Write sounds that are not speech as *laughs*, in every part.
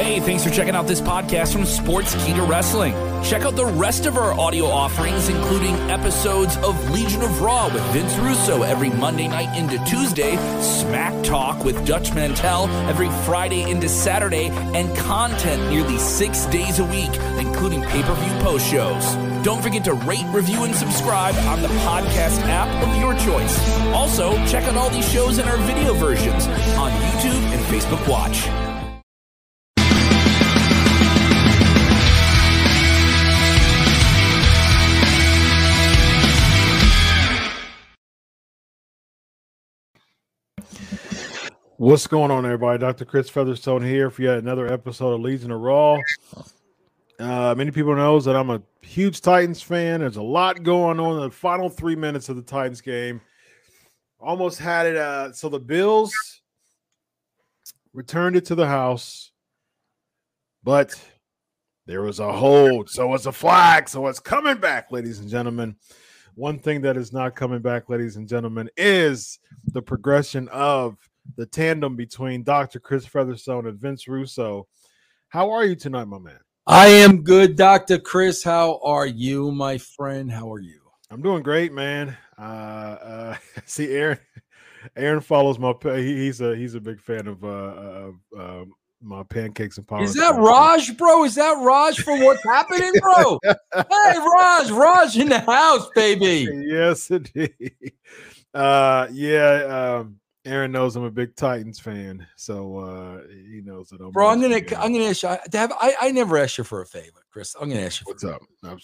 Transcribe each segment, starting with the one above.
Hey, thanks for checking out this podcast from Sportskeeda Wrestling. Check out the rest of our audio offerings, including episodes of Legion of Raw with Vince Russo every Monday night into Tuesday, Smack Talk with Dutch Mantel every Friday into Saturday, and content nearly six days a week, including pay per view post shows. Don't forget to rate, review, and subscribe on the podcast app of your choice. Also, check out all these shows in our video versions on YouTube and Facebook Watch. What's going on, everybody? Dr. Chris Featherstone here for yet another episode of Legion of Raw. Uh, many people knows that I'm a huge Titans fan. There's a lot going on in the final three minutes of the Titans game. Almost had it. Uh, so the Bills returned it to the house, but there was a hold. So it's a flag. So it's coming back, ladies and gentlemen. One thing that is not coming back, ladies and gentlemen, is the progression of the tandem between Dr. Chris Featherstone and Vince Russo. How are you tonight, my man? I am good, Dr. Chris. How are you, my friend? How are you? I'm doing great, man. Uh, uh *laughs* see Aaron Aaron follows my he's a he's a big fan of uh, of uh, my pancakes and power. Is that Raj, bro? Is that Raj from what's happening, bro? *laughs* hey, Raj, Raj in the house, baby. Yes, indeed. *laughs* Uh, yeah. Um, Aaron knows I'm a big Titans fan, so uh, he knows that I'm. Bro, I'm gonna I'm gonna ask you. Have, I I never asked you for a favor, Chris. I'm gonna ask you. What's up? Uh,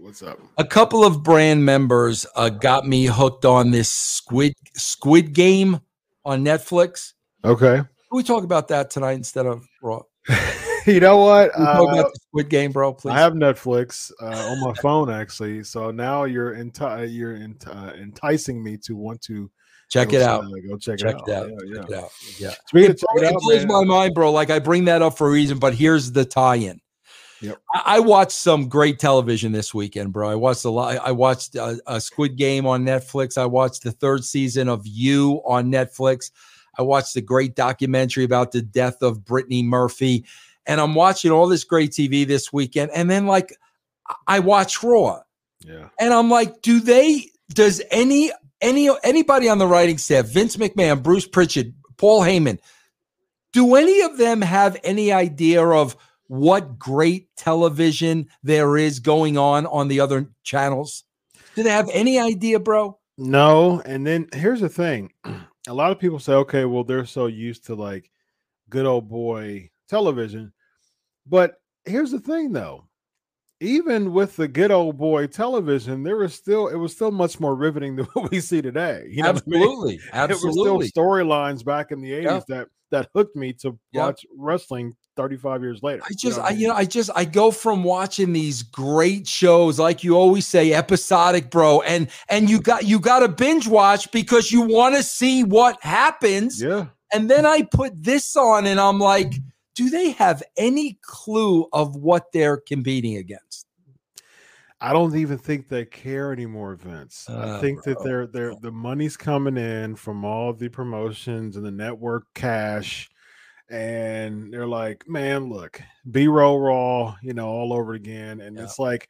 what's up? A couple of brand members uh, got me hooked on this Squid Squid Game on Netflix. Okay. Can we talk about that tonight instead of Raw? *laughs* you know what? Uh, talk about the Squid Game, bro. Please. I have Netflix uh, on my phone actually, so now you're enti- you're ent- uh, enticing me to want to Check it out. Go check, check it out. Yeah, yeah. Check it out. Yeah. It, it, it, it blows my mind, bro. Like I bring that up for a reason, but here's the tie-in. Yep. I, I watched some great television this weekend, bro. I watched a lot. I watched a, a Squid Game on Netflix. I watched the third season of You on Netflix. I watched the great documentary about the death of Brittany Murphy, and I'm watching all this great TV this weekend. And then, like, I watch Raw. Yeah. And I'm like, do they? Does any any anybody on the writing staff, Vince McMahon, Bruce Pritchard, Paul Heyman, do any of them have any idea of what great television there is going on on the other channels? Do they have any idea, bro? No. And then here's the thing: *clears throat* a lot of people say, okay, well, they're so used to like good old boy television, but here's the thing, though even with the good old boy television, there was still it was still much more riveting than *laughs* what we see today. You know absolutely, I mean? absolutely. *laughs* It was still storylines back in the eighties that that hooked me to yep. watch wrestling 35 years later. I just, you know, I, you know, I just, I go from watching these great shows, like you always say, episodic, bro, and and you got you got to binge watch because you want to see what happens. Yeah. And then I put this on, and I'm like do they have any clue of what they're competing against? I don't even think they care anymore, Vince. I oh, think bro. that they're they're the money's coming in from all the promotions and the network cash, and they're like, man, look, B roll raw, you know, all over again, and yeah. it's like,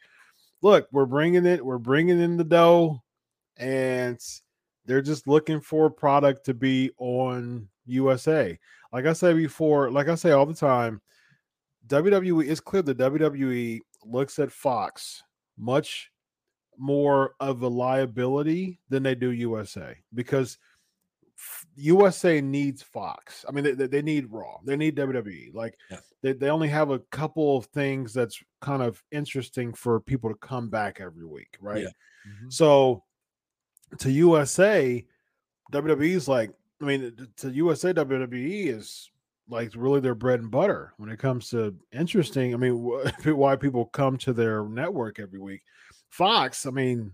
look, we're bringing it, we're bringing in the dough, and they're just looking for a product to be on USA like I say before, like I say all the time, WWE it's clear that WWE looks at Fox much more of a liability than they do USA because USA needs Fox. I mean, they, they need Raw. They need WWE. Like yeah. they, they only have a couple of things that's kind of interesting for people to come back every week, right? Yeah. Mm-hmm. So to USA, WWE's like, I mean, to USA WWE is like really their bread and butter when it comes to interesting. I mean, *laughs* why people come to their network every week. Fox, I mean,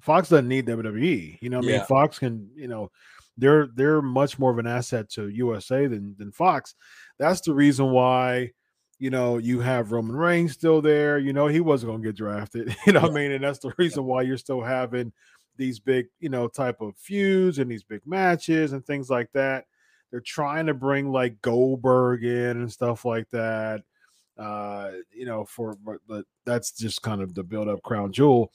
Fox doesn't need WWE. You know, I mean, Fox can, you know, they're they're much more of an asset to USA than than Fox. That's the reason why, you know, you have Roman Reigns still there. You know, he wasn't going to get drafted. *laughs* You know, yeah. I mean, and that's the reason why you're still having these big, you know, type of feuds and these big matches and things like that. they're trying to bring like Goldberg in and stuff like that. Uh, you know, for but that's just kind of the build up crown jewel.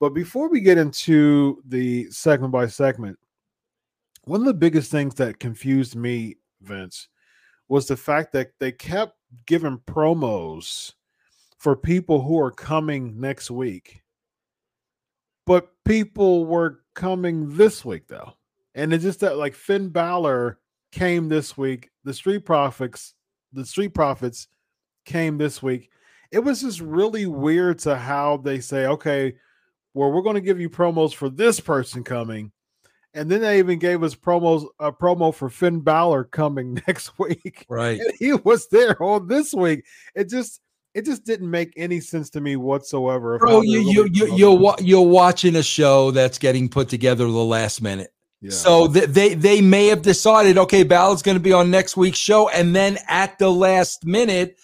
But before we get into the segment by segment, one of the biggest things that confused me, Vince, was the fact that they kept giving promos for people who are coming next week. But people were coming this week though. And it's just that like Finn Balor came this week, the Street Profits, the Street Profits came this week. It was just really weird to how they say, okay, well, we're going to give you promos for this person coming. And then they even gave us promos a promo for Finn Balor coming *laughs* next week. Right. And he was there on this week. It just it just didn't make any sense to me whatsoever. Bro, you you you you're, you're watching a show that's getting put together the last minute. Yeah. So th- they they may have decided, okay, Balor's going to be on next week's show, and then at the last minute,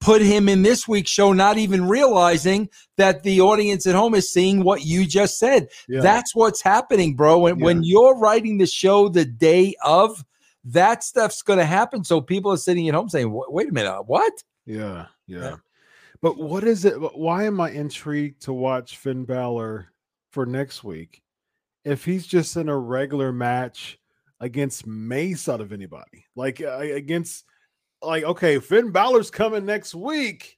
put him in this week's show, not even realizing that the audience at home is seeing what you just said. Yeah. That's what's happening, bro. When, yeah. when you're writing the show the day of, that stuff's going to happen. So people are sitting at home saying, wait a minute, what? Yeah, yeah. But what is it? Why am I intrigued to watch Finn Balor for next week if he's just in a regular match against Mace out of anybody? Like uh, against like, okay, Finn Balor's coming next week,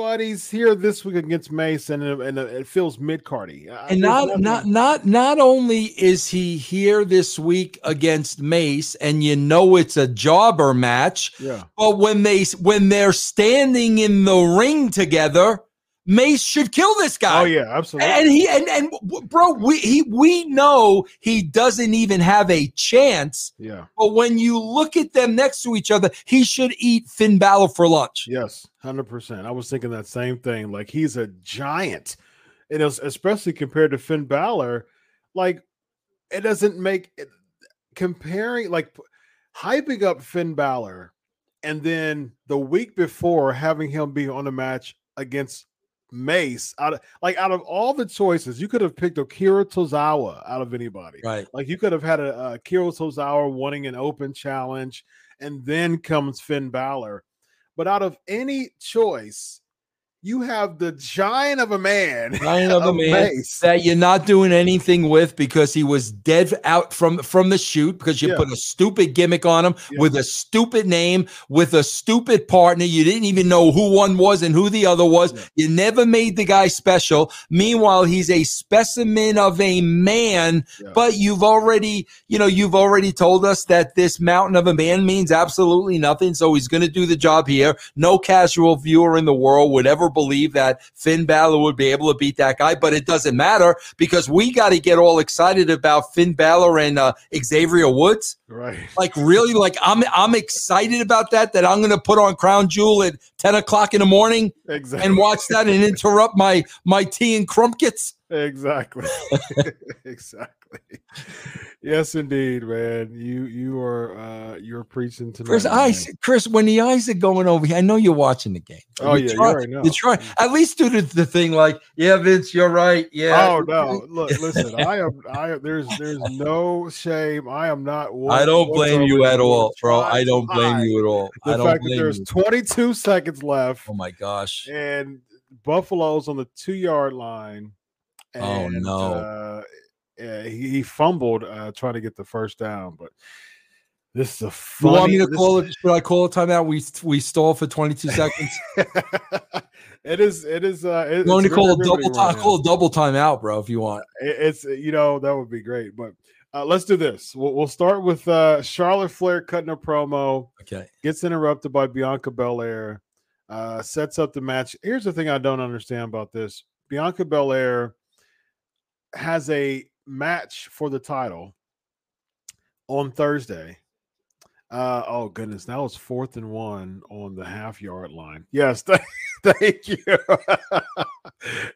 but he's here this week against Mason, and, it feels mid cardy. And not not not not only is he here this week against Mace, and you know it's a jobber match, yeah. But when they when they're standing in the ring together, Mace should kill this guy. Oh yeah, absolutely. And he and and bro, we he we know he doesn't even have a chance. Yeah. But when you look at them next to each other, he should eat Finn Balor for lunch. Yes, hundred percent. I was thinking that same thing. Like he's a giant, and especially compared to Finn Balor, like it doesn't make it, comparing like hyping up Finn Balor, and then the week before having him be on a match against Mace out of like out of all the choices, you could have picked Akira Tozawa out of anybody. Right. Like you could have had a, a Akira Tozawa wanting an open challenge, and then comes Finn Balor. But out of any choice, you have the giant of a man, giant of a *laughs* man Mace. that you're not doing anything with because he was dead out from from the shoot because you yeah. put a stupid gimmick on him yeah. with a stupid name with a stupid partner. You didn't even know who one was and who the other was. Yeah. You never made the guy special. Meanwhile, he's a specimen of a man, but you've already, you know, you've already told us that this mountain of a man means absolutely nothing. So he's going to do the job here. No casual viewer in the world would ever believe that Finn Balor would be able to beat that guy, but it doesn't matter because we got to get all excited about Finn Balor and uh, Xavier Woods. Right. Like really, like I'm I'm excited about that. That I'm going to put on Crown Jewel at 10 o'clock in the morning exactly. and watch that and interrupt my my tea and crumpets. Exactly. *laughs* exactly. Yes, indeed, man. You you are uh you're preaching tonight. Chris, eyes, Chris, when the eyes are going over here, I know you're watching the game. Oh you yeah, try, you already know. You try at least do the, the thing like, yeah, Vince, you're right. Yeah. Oh no, look, listen, I am. I there's there's no shame. I am not. *laughs* I don't blame you at all, bro. I don't blame you at all. The I don't fact that there's you. 22 seconds left. Oh my gosh. And Buffalo's on the two yard line. And, oh no. Uh, uh, he, he, fumbled uh, trying to get the first down, but this is a funny. You want me to call it? Should I call a timeout? We we stall for 22 seconds. *laughs* it is. It is. Uh, it, you want to call a double time? Call a double timeout, bro, if you want. It, it's you know that would be great, but uh, let's do this. We'll, we'll start with uh, Charlotte Flair cutting a promo. Okay. Gets interrupted by Bianca Belair. Uh, sets up the match. Here's the thing I don't understand about this. Bianca Belair has a match for the title on Thursday. Uh, oh goodness, that was fourth and one on the half yard line. Yes, *laughs* th- thank you. *laughs*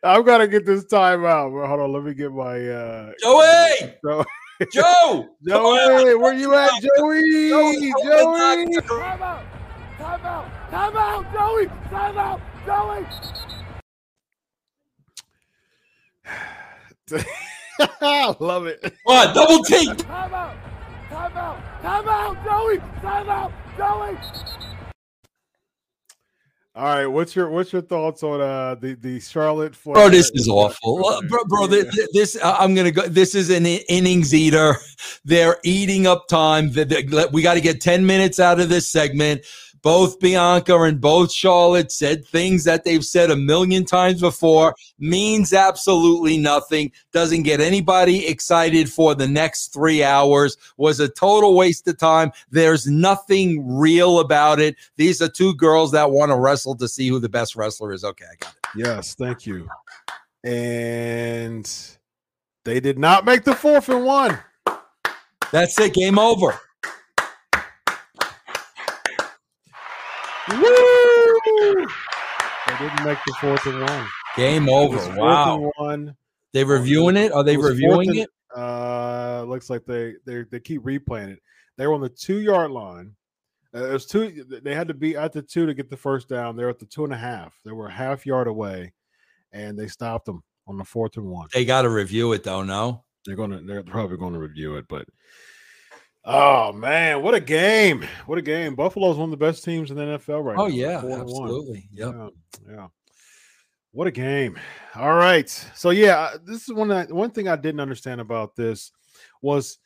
I've got to get this time out. Hold on, let me get my uh Joey. So- *laughs* Joe, Joey, where you at, Joey? Joey, Joey. Time out, time out, time out, Joey, time out, Joey. I *laughs* love it. What? Double team. Time out. Time out! Time out, Joey! Time out, Joey! All right, what's your what's your thoughts on uh the the Charlotte? Flair? Bro, this is awful, uh, bro. Bro, yeah. this, this I'm gonna go. This is an innings eater. They're eating up time. We got to get ten minutes out of this segment both Bianca and both Charlotte said things that they've said a million times before, means absolutely nothing, doesn't get anybody excited for the next three hours, was a total waste of time. There's nothing real about it. These are two girls that want to wrestle to see who the best wrestler is. Okay, I got it. Yes, thank you. And they did not make the fourth and one. That's it. Game over. Woo! They didn't make the fourth and one. Game over. Wow. one. They reviewing it? Are they it reviewing and, it? Uh, looks like they they they keep replaying it. They were on the two yard line. Uh, it was two. They had to be at the two to get the first down. They're at the two and a half. They were a half yard away, and they stopped them on the fourth and one. They got to review it though. No, they're gonna. They're probably going to review it, but Oh man, what a game! What a game! Buffalo's one of the best teams in the NFL right oh, now. Oh yeah, absolutely. Yep. Yeah, yeah. What a game! All right, so yeah, uh, this is one one thing I didn't understand about this was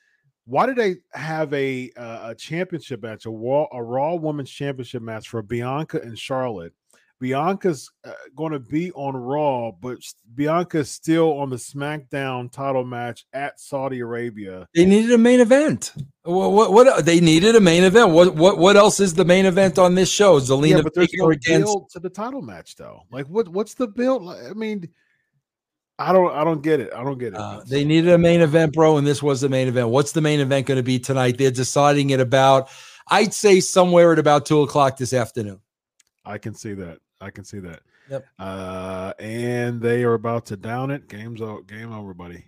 why did they have a uh, a championship match, a Raw a Raw Women's Championship match for Bianca and Charlotte, Bianca's uh, going to be on Raw, but Bianca's still on the SmackDown title match at Saudi Arabia. They needed a main event. What, what, what they needed a main event. What what what else is the main event on this show? Zelina yeah, but there's no against... build to the title match though. Like what what's the build? I mean, I don't I don't get it. I don't get it. Uh, they needed a main event, bro, and this was the main event. What's the main event going to be tonight? They're deciding it about. I'd say somewhere at about two o'clock this afternoon. I can see that. I can see that. Yep. Uh, and they are about to down it. Game's out. Game over, buddy.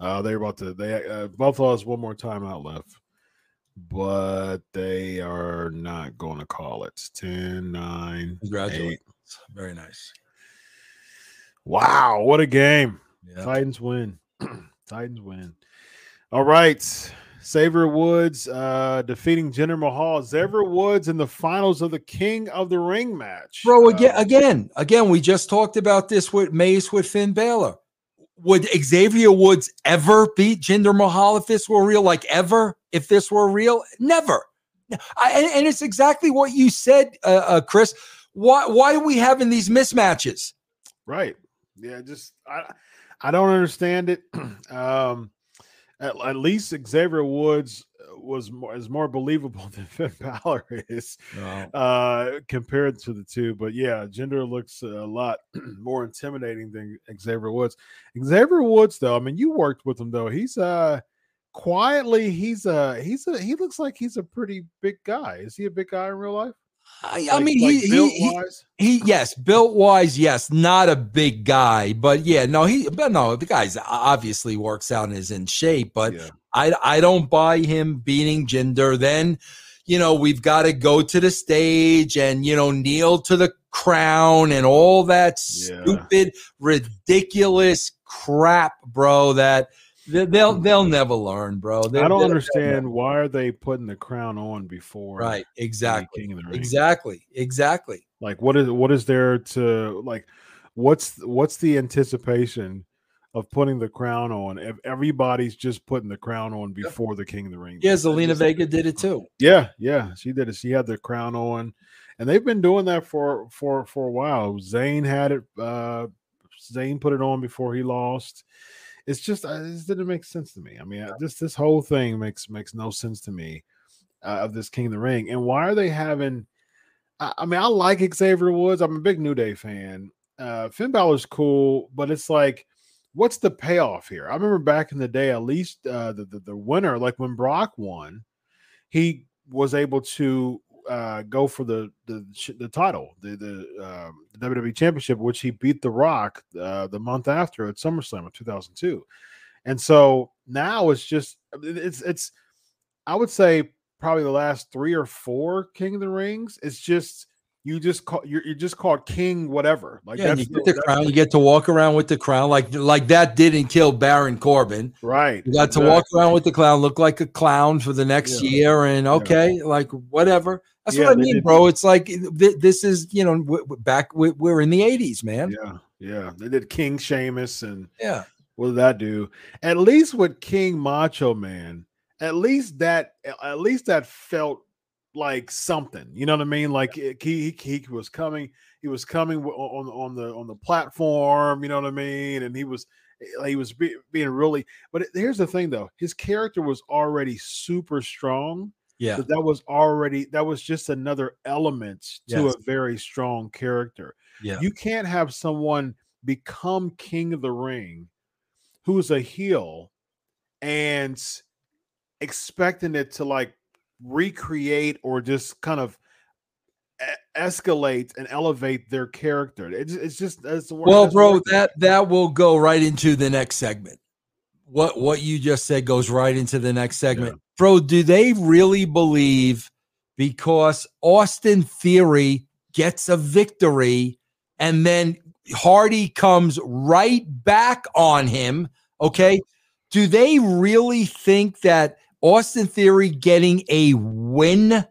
Uh, they're about to. They uh, Buffalo has one more timeout left, but they are not going to call it. 10, 9, Congratulations. Eight. Very nice. Wow, what a game! Yep. Titans win. *clears throat* Titans win. All right. Xavier Woods uh, defeating Jinder Mahal. Xavier Woods in the finals of the King of the Ring match. Bro, again, uh, again, again, we just talked about this with Mace with Finn Balor. Would Xavier Woods ever beat Jinder Mahal if this were real? Like ever? If this were real? Never. I, and, and, it's exactly what you said, uh, uh, Chris. Why why are we having these mismatches? Right. Yeah. Just I I don't understand it. *clears throat* um, at, at least Xavier Woods uh, was more is more believable *laughs* than Finn Balor is uh, compared to the two. But yeah, Jinder looks a lot *clears throat* more intimidating than Xavier Woods. Xavier Woods, though, I mean, you worked with him though. He's uh quietly he's a he's a he looks like he's a pretty big guy. Is he a big guy in real life? I, I mean, like he, he, he, yes, built wise, yes, not a big guy, but yeah, no, he, but no, the guy's obviously works out and is in shape, but yeah. I, I don't buy him beating Jinder. Then, you know, we've got to go to the stage and, you know, kneel to the crown and all that yeah. stupid, ridiculous crap, bro, that, They'll they'll never learn, bro. They'll, I don't understand why are they putting the crown on before. Right. Exactly. Exactly. Exactly. Like what is what is there to like? What's what's the anticipation of putting the crown on if everybody's just putting the crown on before the King of the Ring? Yeah, Zelina Vega did it too. Yeah, yeah, she did it. She had the crown on, and they've been doing that for for for a while. Zayn had it. uh Zayn put it on before he lost it's just uh, it didn't make sense to me. I mean, just this whole thing makes makes no sense to me uh, of this King of the Ring. And why are they having? I, I, mean, I like Xavier Woods. I'm a big New Day fan. Uh, Finn Balor's cool, but it's like, what's the payoff here? I remember back in the day, at least uh, the, the the winner, like when Brock won, he was able to uh, go for the the the title, the the, um, the WWE Championship, which he beat The Rock uh, the month after at SummerSlam of 2002. And so now it's just it's it's I would say probably the last three or four King of the Rings. It's just you just call you're, you're just called king whatever like yeah, that's you get the crown you get to walk around with the crown like like that didn't kill baron corbin right you got exactly. to walk around with the clown look like a clown for the next yeah. year and okay yeah. like whatever that's yeah, what i mean bro it's like th- this is you know back we're in the 80s man yeah yeah they did king Sheamus and yeah what did that do at least with king macho man at least that at least that felt like something. You know what I mean? Like he, he he was coming, he was coming on on the on the platform. You know what I mean? And he was eh, he was be, being really. But here's the thing, though, his character was already super strong. Yeah, that was already that was just another element to yes. a very strong character. Yeah, you can't have someone become king of the ring who's a heel and expecting it to like recreate or just kind of escalate and elevate their character. It's, it's just it's well, bro. That that will go right into the next segment. What what you just said goes right into the next segment, yeah. Bro. Do they really believe because Austin Theory gets a victory and then Hardy comes right back on him? Okay, do they really think that? Austin Theory getting a win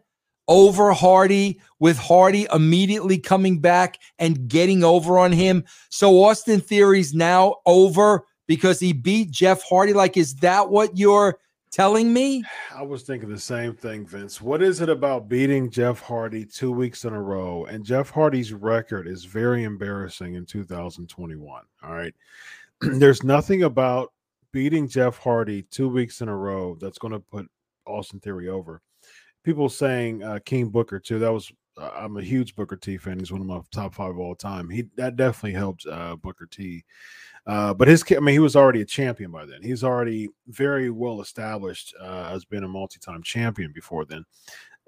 over Hardy, with Hardy immediately coming back and getting over on him. So Austin Theory's now over because he beat Jeff Hardy. Like, is that what you're telling me? I was thinking the same thing, Vince. What is it about beating Jeff Hardy two weeks in a row? And Jeff Hardy's record is very embarrassing in 2021. All right. *clears throat* There's nothing about beating Jeff Hardy two weeks in a row, that's going to put Austin Theory over. People saying uh, King Booker too. That was uh, I'm a huge Booker T fan. He's one of my top five of all time. He that definitely helped uh, Booker T. Uh, but his, I mean, he was already a champion by then. He's already very well established uh, as being a multi-time champion before then.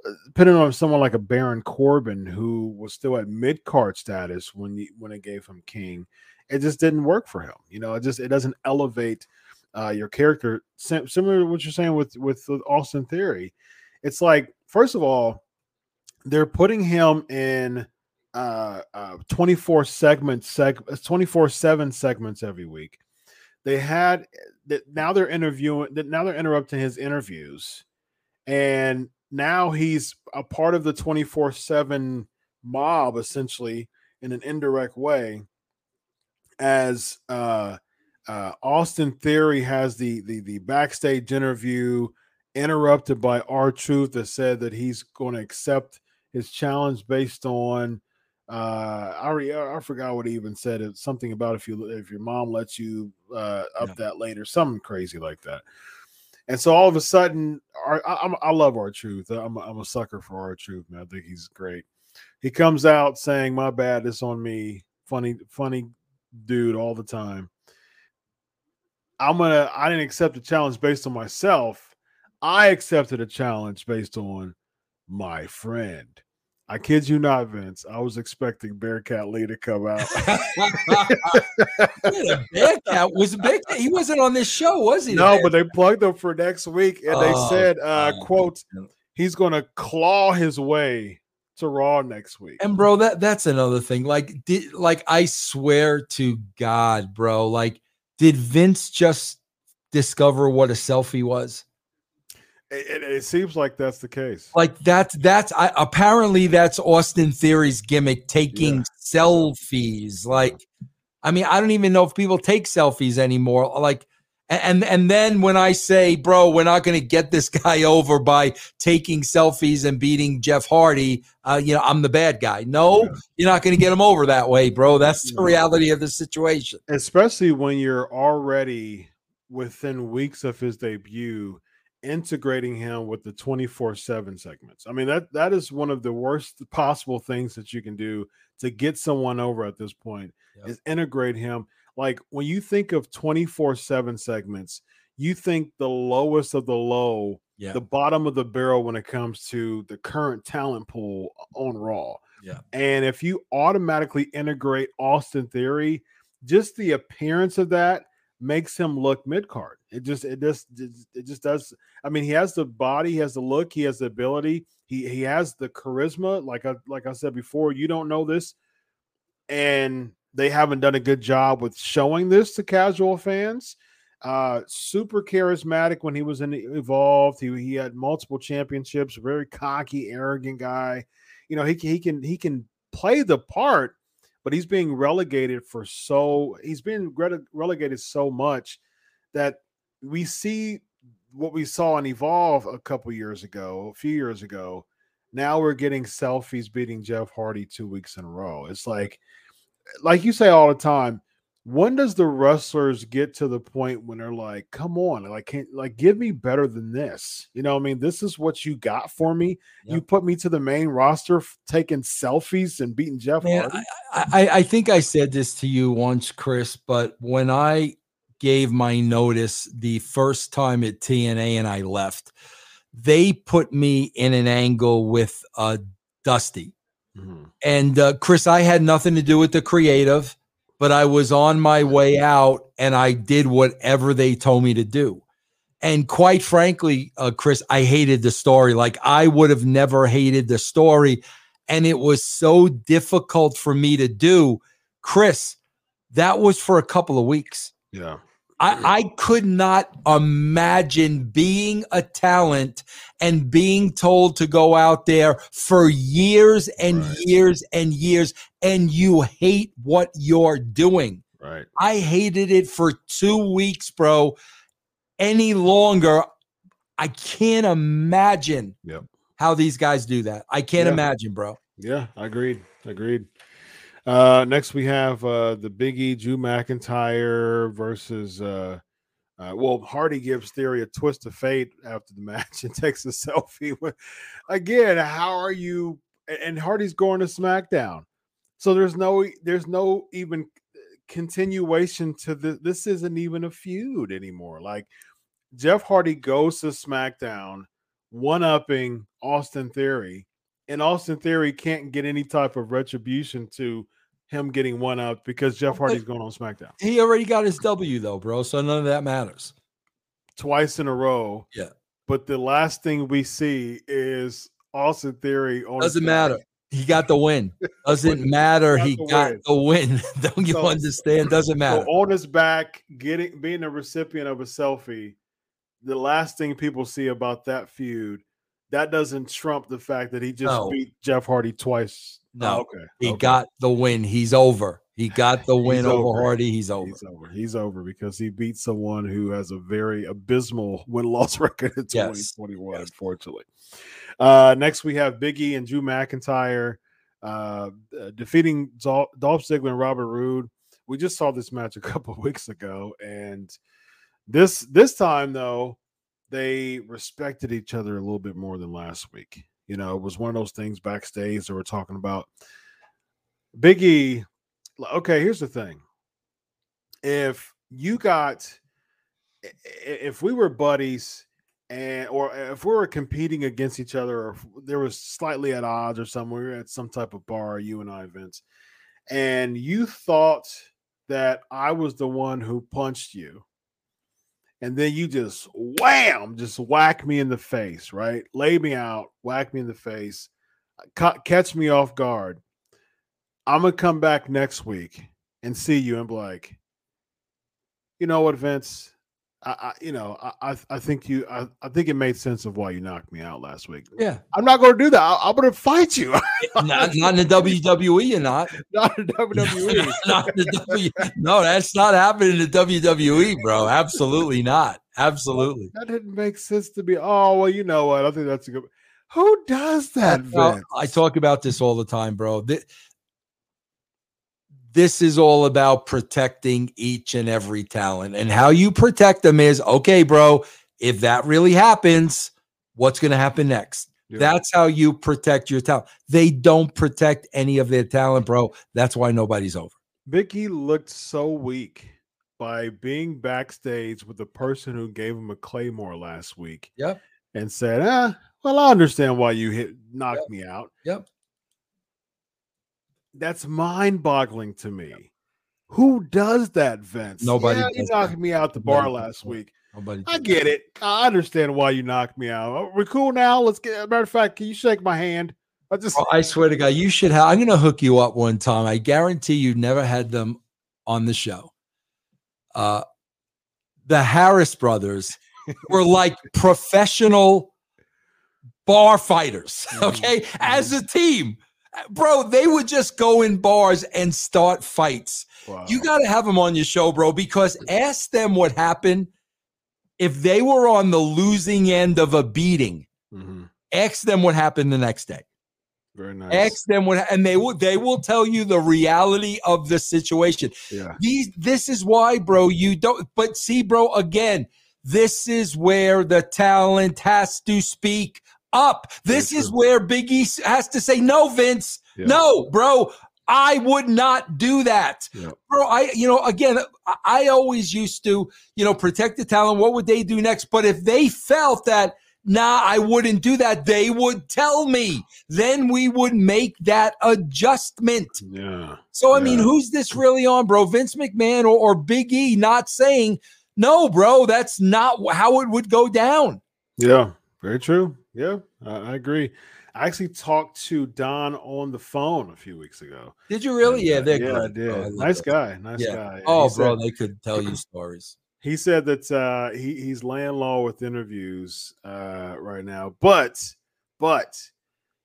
Uh, depending on someone like a Baron Corbin, who was still at mid card status when you, when it gave him King, it just didn't work for him. You know, it just it doesn't elevate uh, your character. Similar to what you're saying with, with with Austin Theory, it's like first of all, they're putting him in uh, uh 24 segments, seg- 24 seven segments every week. They had that now they're interviewing that now they're interrupting his interviews, and now he's a part of the 24 7 mob essentially in an indirect way as uh uh, Austin Theory has the the the backstage interview interrupted by R-Truth that said that he's going to accept his challenge based on uh I I forgot what he even said it's something about if you if your mom lets you uh up yeah. that later something crazy like that and so all of a sudden I, I, I love R-Truth. I'm, I'm a sucker for R-Truth, man I think he's great he comes out saying my bad it's on me funny funny dude all the time I'm gonna I didn't accept a challenge based on myself. I accepted a challenge based on my friend. I kid you not, Vince. I was expecting Bearcat Lee to come out. *laughs* Bearcat was Bearcat. He wasn't on this show, was he? No, but they plugged him for next week, and oh, they said, uh, "quote He's going to claw his way to Raw next week." And bro, that that's another thing. Like, did like I swear to God, bro, like did Vince just discover what a selfie was? It, it, seems like that's the case. Like that's that's I, apparently that's Austin Theory's gimmick, taking yeah. selfies. Like, I mean, I don't even know if people take selfies anymore. Like, and and then when I say, bro, we're not going to get this *laughs* guy over by taking selfies and beating Jeff Hardy, uh, you know, I'm the bad guy. No, yeah. you're not going to get him over that way, bro. That's the reality of the situation. Especially when you're already within weeks of his debut integrating him with the 24/7 segments. I mean that that is one of the worst possible things that you can do to get someone over at this point yep. is integrate him like when you think of 24 7 segments, you think the lowest of the low, the bottom of the barrel when it comes to the current talent pool on Raw. Yeah. And if you automatically integrate Austin Theory, just the appearance of that makes him look mid card. It just it just it just does. I mean, he has the body, he has the look, he has the ability, he he has the charisma. Like I like I said before, you don't know this, and they haven't done a good job with showing this to casual fans. Uh, super charismatic when he was in Evolve. He he had multiple championships. Very cocky, arrogant guy. You know he he can he can play the part but he's being relegated for so he's been relegated so much that we see what we saw in Evolve a couple years ago, a few years ago. Now we're getting selfies beating Jeff Hardy two weeks in a row. It's like, like you say all the time, when does the wrestlers get to the point when they're like, come on, like, can like give me better than this? You know, I mean, this is what you got for me. Yep. You put me to the main roster, f- taking selfies and beating Jeff Man, Hardy. I, I, I think I said this to you once, Chris, but when I gave my notice the first time at TNA and I left, they put me in an angle with uh, Dusty. Mm-hmm. And uh, Chris, I had nothing to do with the creative but I was on my way out and I did whatever they told me to do. And quite frankly, uh, Chris, I hated the story. Like I would have never hated the story. And it was so difficult for me to do. Chris, that was for a couple of weeks. Yeah. I, I could not imagine being a talent and being told to go out there for years and right. years and years, and you hate what you're doing. Right. I hated it for two weeks, bro. Any longer, I can't imagine yep. how these guys do that. I can't yeah. imagine, bro. Yeah, I agreed. Agreed. Uh, next we have uh, the Biggie Drew McIntyre versus uh, uh, well Hardy gives Theory a twist of fate after the *laughs* match and takes a selfie. With, again, how are you? And Hardy's going to SmackDown, so there's no there's no even continuation to this. This isn't even a feud anymore. Like Jeff Hardy goes to SmackDown, one upping Austin Theory and Austin Theory can't get any type of retribution to him getting one up because Jeff Hardy's going on SmackDown. He already got his W though, bro. So none of that matters. Twice in a row. Yeah. But the last thing we see is Austin Theory on Doesn't matter. He got the win. *laughs* Doesn't matter. He got, the, win. *laughs* Don't you so, understand? Doesn't matter. So on his back, getting being a recipient of a selfie, the last thing people see about that feud that doesn't trump the fact that he just no. beat Jeff Hardy twice. No, oh, okay. He okay. got the win. He's over. He got the *laughs* win over. over. Hardy. He's over. He's over. He's over because he beat someone who has a very abysmal *laughs* win loss record in 2021, yes. unfortunately. Uh, next, we have Biggie and Drew McIntyre uh, uh, defeating Dolph Ziggler and Robert Roode. We just saw this match a *laughs* couple weeks ago, and this this time though, they respected each other a little bit more than last week. You know, it was one of those things backstage that we're talking about. Biggie, okay, here's the thing. If you got, if we were buddies and, or uh, if we were competing against each other, or there was slightly at odds or were at some type of bar, you and I, Vince, and you thought that I was the one who punched you and then you just wham, just whack me in the face, right? Lay me out, whack me in the face, uh, catch me off guard. I'm gonna come back next week and see you and be like, you know what, Vince? I, I you know, I, I think you, I, I think it made sense of why you knocked me out last week. Yeah, I'm not going to do that. I, am going to fight you. *laughs* not, not, in the WWE, you're not. Not in WWE. *laughs* not in the w, no, that's not happening in the WWE, bro. Absolutely not. Absolutely. That didn't make sense to me. Oh well, you know what? I think that's a good. Who does that? Well, I talk about this all the time, bro this is all about protecting each and every talent. And how you protect them is okay, bro, if that really happens, what's going to happen next? Yeah. That's how you protect your talent. They don't protect any of their talent, bro. That's why nobody's over. Biggie looked so weak by being backstage with the person who gave him a claymore last week. Yep. And said, ah, well, I understand why you hit knocked yep. me out. Yep that's mind boggling to me. Who does that, Vince? Nobody. Yeah, you knocked me out the bar last week. Nobody. I get it. I understand why you knocked me out. We're cool now. Let's get. Matter of fact, can you shake my hand? I just. Oh, I swear to God, you should have. I'm going to hook you up one time. I guarantee you never had them on the show. Uh, the Harris brothers *laughs* were like professional bar fighters. Okay, as a team, bro, they would just go in bars and start fights. Wow. You got to have them on your show, bro, because ask them what happened if they were on the losing end of a beating. Mhm. Ask them what happened the next day. Very nice. Ask them what, and they will they will tell you the reality of the situation. Yeah. These this is why, bro. You don't. But see, bro. Again, this is where the talent has to speak up. This is where Big E has to say, "No, Vince. Yeah. No, bro. I would not do that, Yeah. bro. I, you know, again, I- always used to, you know, protect the talent. What would they do next? But if they felt that." Nah, I wouldn't do that. They would tell me. Then we would make that adjustment. Yeah. So I mean, who's this really on, bro? Vince McMahon or, or Big E not saying no, bro? That's not how it would go down. Yeah. Very true. Yeah, I, agree. I actually talked to Don on the phone a few weeks ago. Did you really? And, Yeah, uh, they're yeah, I good. I nice guy. Nice Yeah. guy. Oh, He bro, said- they could tell you *clears throat* stories. he said that uh, he he's laying low with interviews uh, right now, but but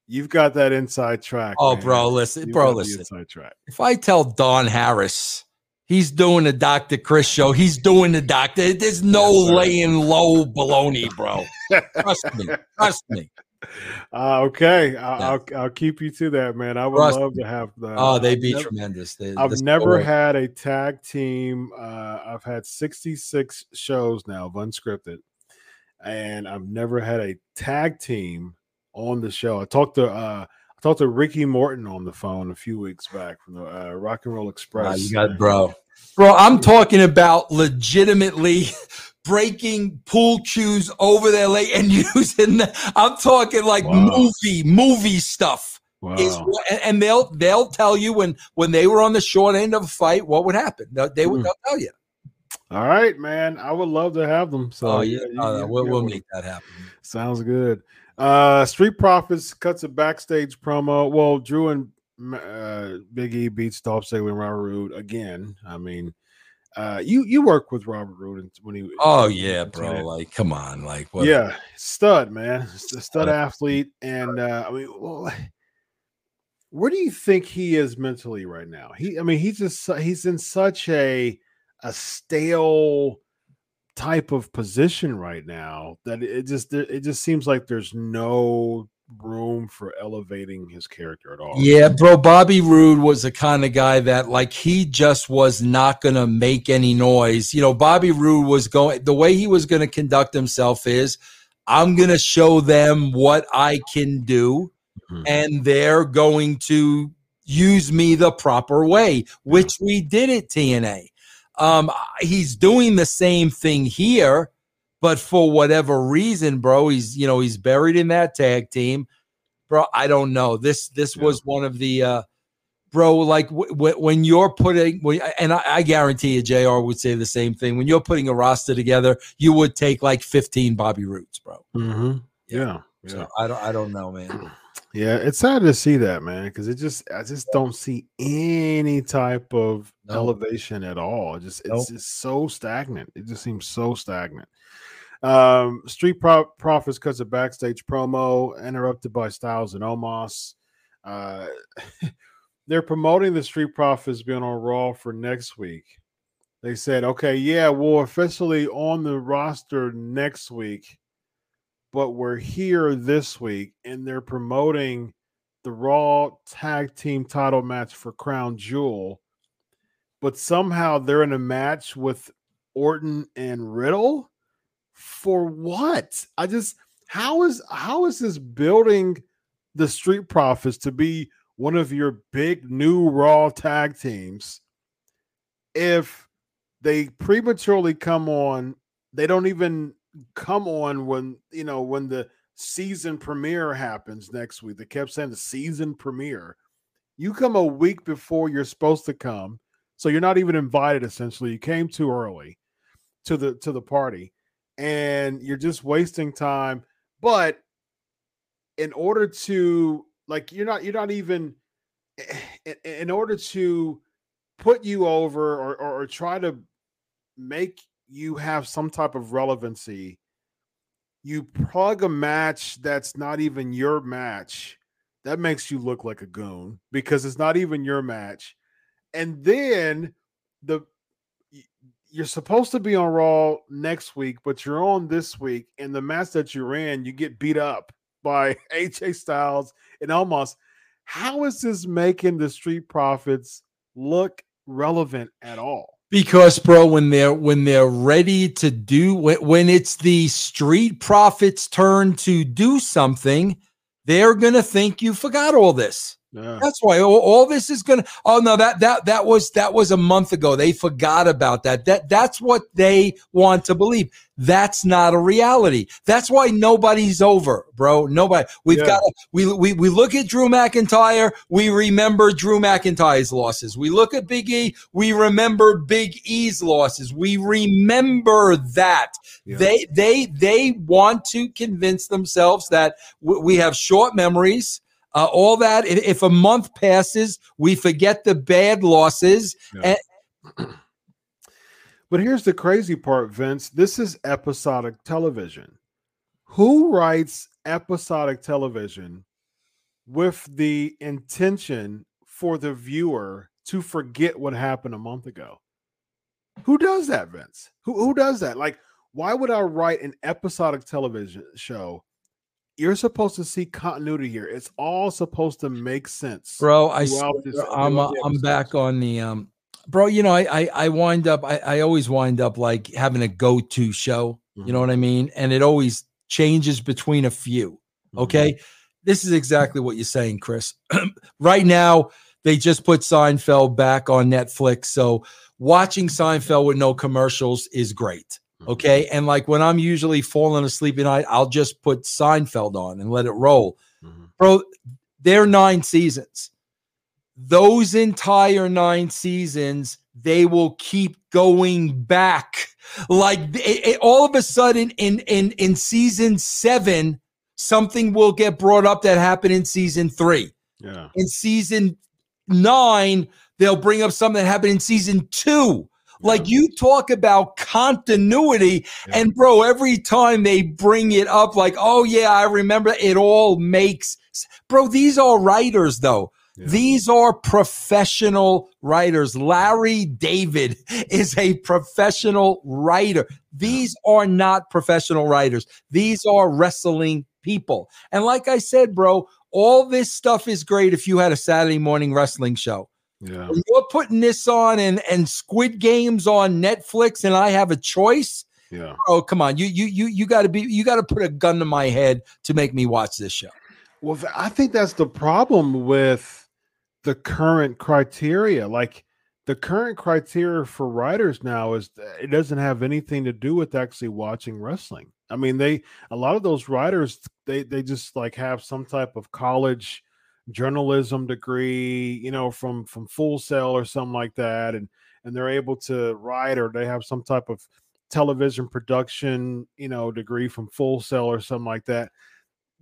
you've got that inside track. Oh, man. bro, listen, You've bro, listen. inside track. If I tell Don Harris he's doing the Dr. Chris show, he's doing the doctor. There's no Yes, laying low baloney, bro. Trust me. Trust me. Uh, okay, I'll, Yeah. I'll I'll keep you to that, man. I would Trust love to have that. Oh, they'd be tremendous. They- I've never had a tag team. Uh, I've had 66 shows now of unscripted, and I've never had a tag team on the show. I talked to uh, I talked to Ricky Morton on the phone a few weeks back from the uh, Rock and Roll Wow, Express. you got bro. Bro, I'm talking about legitimately *laughs* breaking pool cues over their leg and *laughs* using the, I'm talking like Wow. movie, movie stuff. wow. Is and, and they'll they'll tell you when when they were on the short end of a fight what would happen. They, they would Hmm. they'll tell you. All right, man. I would love to have them. So oh yeah, you- uh, you- we'll, you we'll make that happen. Sounds good. Uh Street Profits cuts a backstage promo. Well, Drew and uh Big E beats Dolph Ziggler and Robert Roode again. I mean, uh you you work with Robert Roode when he Oh yeah, bro. Like, come on, like what? yeah, stud man, stud Stud. athlete, and uh, I mean, well, where do you think he is mentally right now? He, I mean, he's just he's in such a a stale type of position right now that it just it just seems like there's no room for elevating his character at all. Yeah, bro. Bobby Roode was the kind of guy that, like, he just was not going to make any noise. You know, Bobby Roode was going, the way he was going to conduct himself is, I'm going to show them what I can do, Mhm. and they're going to use me the proper way, which we did at TNA. Um, he's doing the same thing here, but for whatever reason, bro, he's you know he's buried in that tag team, bro. I don't know. This this Yeah. was one of the, uh, bro. Like w- w- when you're putting, when- and I, I guarantee you, Jr. would say the same thing. When you're putting a roster together, you would take like 15 Bobby Roodes, bro. Mhm. Yeah. yeah, yeah. So I don't I don't know, man. *clears throat* Yeah, it's sad to see that, man, because it just I just don't see any type of No. elevation at all. It just it's Nope. just so stagnant. It just seems so stagnant. Um, Street Pro- Profits cuts a backstage promo interrupted by Styles and Omos. Uh, *laughs* they're promoting the Street Profits being on Raw for next week. They said, okay, yeah, we're officially on the roster next week but we're here this week and they're promoting the Raw tag team title match for Crown Jewel. But somehow they're in a match with Orton and Riddle. For what? I just how is how is this building the Street Profits to be one of your big new Raw tag teams if they prematurely come on, they don't even come on when you know when the season premiere happens next week. They kept saying the season premiere. You come a week before you're supposed to come. So you're not even invited essentially. You came too early to the to the party and you're just wasting time. But in order to like you're not you're not even in, in order to put you over or, or, or try to make you have some type of relevancy you plug a match that's not even your match that makes you look like a goon because it's not even your match. And then the you're supposed to be on raw next week but you're on this week and the match that you're in you get beat up by *laughs* aj styles and Omos how is this making the street profits look relevant at all because bro when they're when they're ready to do when, when it's the street profits turn to do something they're gonna think you forgot all this yeah. That's why all, all, this is gonna. Oh no, that that that was that was a month ago. They forgot about that. That that's what they want to believe. That's not a reality. That's why nobody's over, bro. Nobody. We've yeah. got. We we we look at Drew McIntyre. We remember Drew McIntyre's losses. We look at Big E. We remember Big E's losses. We remember that. Yeah. They they they want to convince themselves that w- we have short memories uh, all that. If, a month passes, we forget the bad losses. Yeah. And- but here's the crazy part, Vince. This is episodic television. Who writes episodic television with the intention for the viewer to forget what happened a month ago? Who does that, Vince? Who who does that? Like, why would I write an episodic television show you're supposed to see continuity here. It's all supposed to make sense, bro. I this, I'm uh, I'm back on the um, bro. You know, I I, I wind up I, I always wind up like having a go to show. Mm-hmm. You know mm-hmm. what I mean? And it always changes between a few. Mm-hmm. Okay, mm-hmm. this is exactly what you're saying, Chris. *clears throat* right now, they just put Seinfeld back on Netflix, so watching Seinfeld with no commercials is great. Mm-hmm. Okay. And like when I'm usually falling asleep at night, I'll just put Seinfeld on and let it roll. Mm-hmm. Bro, they're nine seasons. Those entire nine seasons, they will keep going back. Like it, it, all of a sudden in, in, in season seven, something will get brought up that happened in season three. Yeah. In season nine, they'll bring up something that happened in season two. Like you talk about continuity, yeah. and bro, every time they bring it up, like, oh yeah, I remember it all makes bro, these are writers though. Yeah. These are professional writers. Larry David *laughs* is a professional writer. These are not professional writers. These are wrestling people. And like I said, bro, all this stuff is great if you had a Saturday morning wrestling show. Yeah. When you're putting this on and and Squid Games on Netflix and I have a choice. Yeah. Oh, come on. You you you you got to be you got to put a gun to my head to make me watch this show. Well, I think that's the problem with the current criteria. Like the current criteria for writers now is it doesn't have anything to do with actually watching wrestling. I mean, they a lot of those writers they they just like have some type of college journalism degree, you know, from from Full Sail or something like that, and and they're able to write or they have some type of television production, you know, degree from Full Sail or something like that.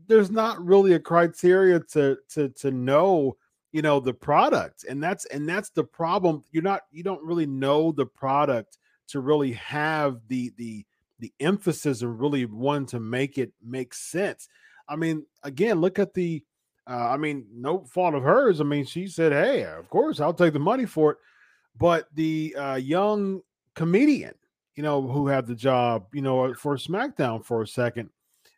There's not really a criteria to to to know, you know, the product, and that's and that's the problem. You're not you don't really know the product to really have the the the emphasis and really one to make it make sense. I mean, again, look at the uh, I mean, no fault of hers. I mean, she said, "Hey, of course, I'll take the money for it." But the uh, young comedian, you know, who had the job, you know, for SmackDown for a second,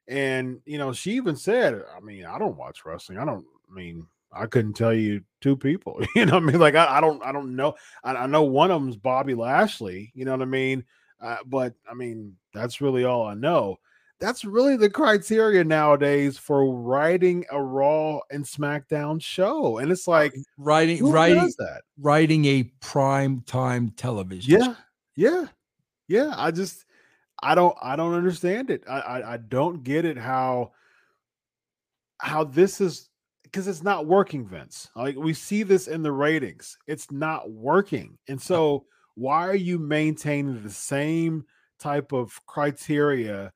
and you know, she even said, "I mean, I don't watch wrestling. I don't. I mean, I couldn't tell you two people. *laughs* You know, I mean, like I, I don't, I don't know. I, I, know one of them's Bobby Lashley. You know what I mean? Uh, but I mean, that's really all I know that's really the criteria nowadays for writing a Raw and SmackDown show. And it's uh, like writing writing that writing a prime time television. Yeah, show. yeah, yeah. I just I don't I don't understand it. I, I I don't get it how how this is because it's not working, Vince. Like we see this in the ratings, it's not working. And so, *laughs* why are you maintaining the same type of criteria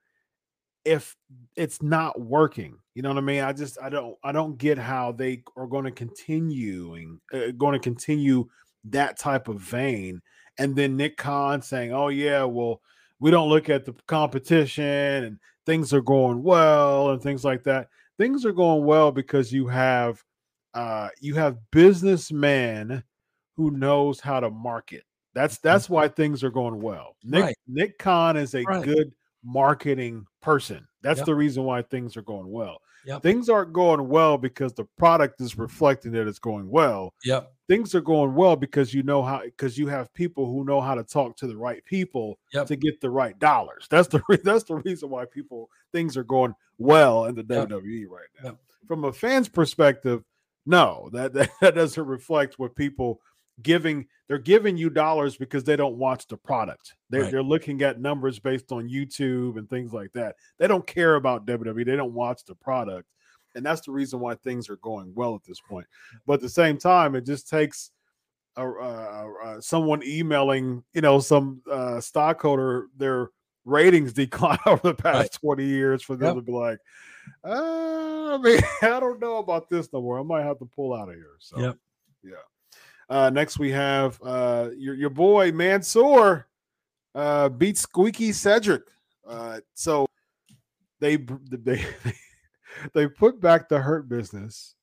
if it's not working? You know what I mean? I just I don't I don't get how they are going to continuing uh, going to continue that type of vein. And then Nick Khan saying, "Oh yeah, well." We don't look at the competition and things are going well and things like that things are going well because you have uh you have businessmen who knows how to market. That's that's why things are going well. Nick right. Nick Khan is a right. good marketing person. That's yep. the reason why things are going well. Yep. Things aren't going well because the product is reflecting that it's going well. Yep. Things are going well because you know how because you have people who know how to talk to the right people yep. to get the right dollars. That's the *laughs* re- that's the reason why people things are going well in the WWE right now. From a fan's perspective, no, that, that *laughs* that doesn't reflect what people giving they're giving you dollars because they don't watch the product. They're, right. they're looking at numbers based on YouTube and things like that. They don't care about WWE. They don't watch the product. And that's the reason why things are going well at this point. But at the same time, it just takes a, uh, someone emailing, you know, some uh, stockholder their ratings *laughs* decline over the past right. 20 years for them yep. to be like, uh, I mean, I don't know about this no more. I might have to pull out of here. So, yep. yeah. Uh, next, we have uh, your your boy Mansoor uh, beat Squeaky Cedric. Uh, so they *laughs* they they put back the hurt business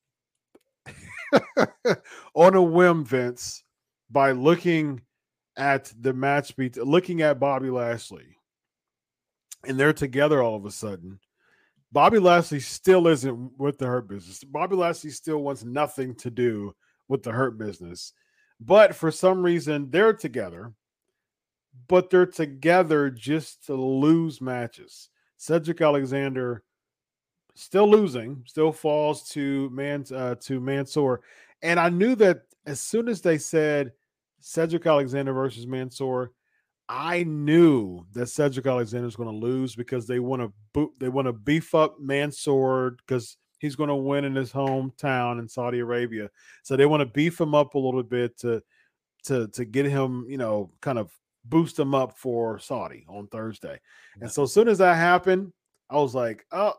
*laughs* on a whim, Vince, by looking at the match beat, looking at Bobby Lashley, and they're together all of a sudden. Bobby Lashley still isn't with the hurt business. Bobby Lashley still wants nothing to do with the hurt business. But for some reason, they're together, but they're together just to lose matches. Cedric Alexander still losing, still falls to man uh, to Mansoor, and I knew that as soon as they said Cedric Alexander versus Mansoor, I knew that Cedric Alexander is going to lose because they want to boot, they want to beef up Mansoor because he's going to win in his hometown in Saudi Arabia. So they want to beef him up a little bit to to to get him, you know, kind of boost him up for Saudi on Thursday. And so as soon as that happened, I was like, oh,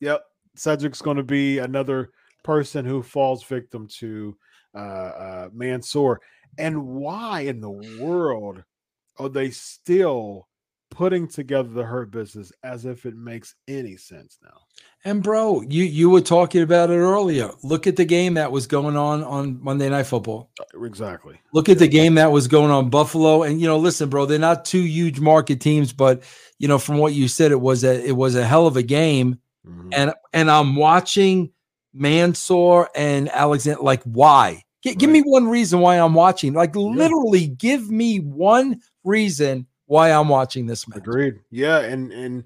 yep, Cedric's going to be another person who falls victim to uh, uh, Mansoor. And why in the world are they still putting together the hurt business as if it makes any sense now. And bro, you you were talking about it earlier. Look at the game that was going on on Monday Night Football. Uh, exactly. Look at the game that was going on Buffalo. And you know, listen, bro, they're not two huge market teams, but you know, from what you said, it was a it was a hell of a game. Mm-hmm. And and I'm watching Mansoor and Alexander. Like, why? G- right. Give me one reason why I'm watching. Like, yeah. literally, give me one reason why I'm watching this match. Agreed. Yeah, and and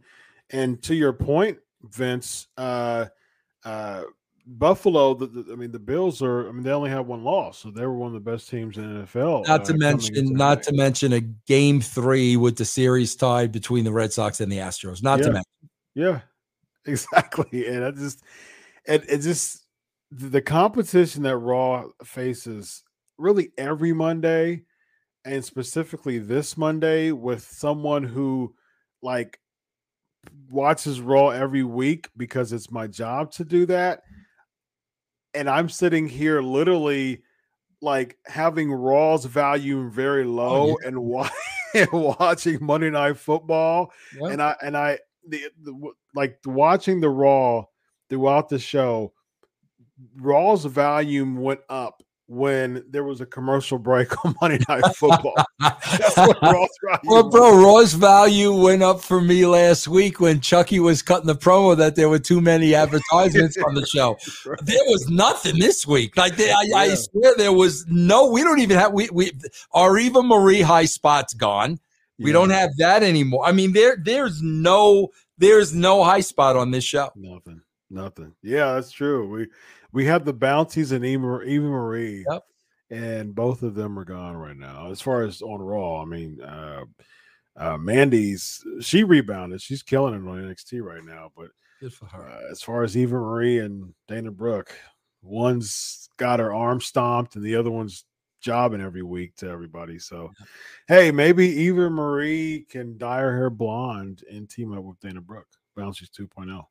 and to your point, Vince, uh uh Buffalo, the, the, I mean, the Bills are. I mean, they only have one loss, so they were one of the best teams in the NFL. Not to uh, mention, not to mention a game three with the series tied between the Red Sox and the Astros. Not yeah. to mention, yeah, *laughs* exactly. And I just, it, it just the competition that Raw faces really every Monday and specifically this Monday with someone who like watches Raw every week because it's my job to do that. And I'm sitting here literally like having Raw's value very oh, low oh, yeah. and, wa- *laughs* and watching Monday Night Football. Yep. And I and I the, the like watching the Raw throughout the show. Raw's volume went up when there was a commercial break *laughs* on Monday Night Football. *laughs* That's what value. Well, bro, Raw's value went up for me last week when Chucky was cutting the promo that there were too many advertisements on the show. *laughs* There was nothing this week. Like they, I, yeah. I, swear there was no. We don't even have we we our Eva Marie high spot's gone. We yeah. don't have that anymore. I mean, there there's no there's no high spot on this show. Nothing. Nothing. Yeah, that's true. We we have the bounties and Eva, Eva Marie, yep. and both of them are gone right now. As far as on Raw, I mean, uh, uh, Mandy's she rebounded. She's killing it on NXT right now. But good for her. Uh, as far as Eva Marie and Dana Brooke, One's got her arm stomped, and the other one's jobbing every week to everybody. So, hey, maybe Eva Marie can dye her hair blonde and team up with Dana Brooke. Bounces 2.0.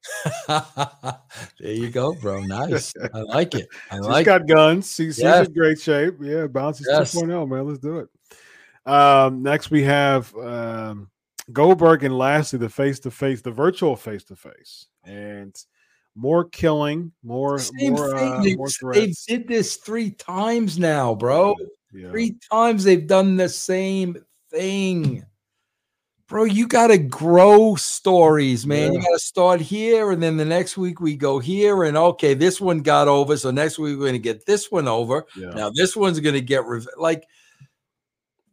*laughs* there you go, bro. Nice. I *laughs* like it. I she's like got guns. She's, Yes. in great shape. Yeah, bounces Yes. 2.0, man. Let's do it. Um, next we have um, Goldberg and lastly the face to face, the virtual face to face, and more killing, more Same more, thing. uh, They, more they did this three times now, bro. Yeah. Three times they've done the same thing. Bro, you got to grow stories, man. You got to start here, and then the next week we go here, and okay, this one got over, so next week we're going to get this one over. yeah. Now this one's going to get rev- like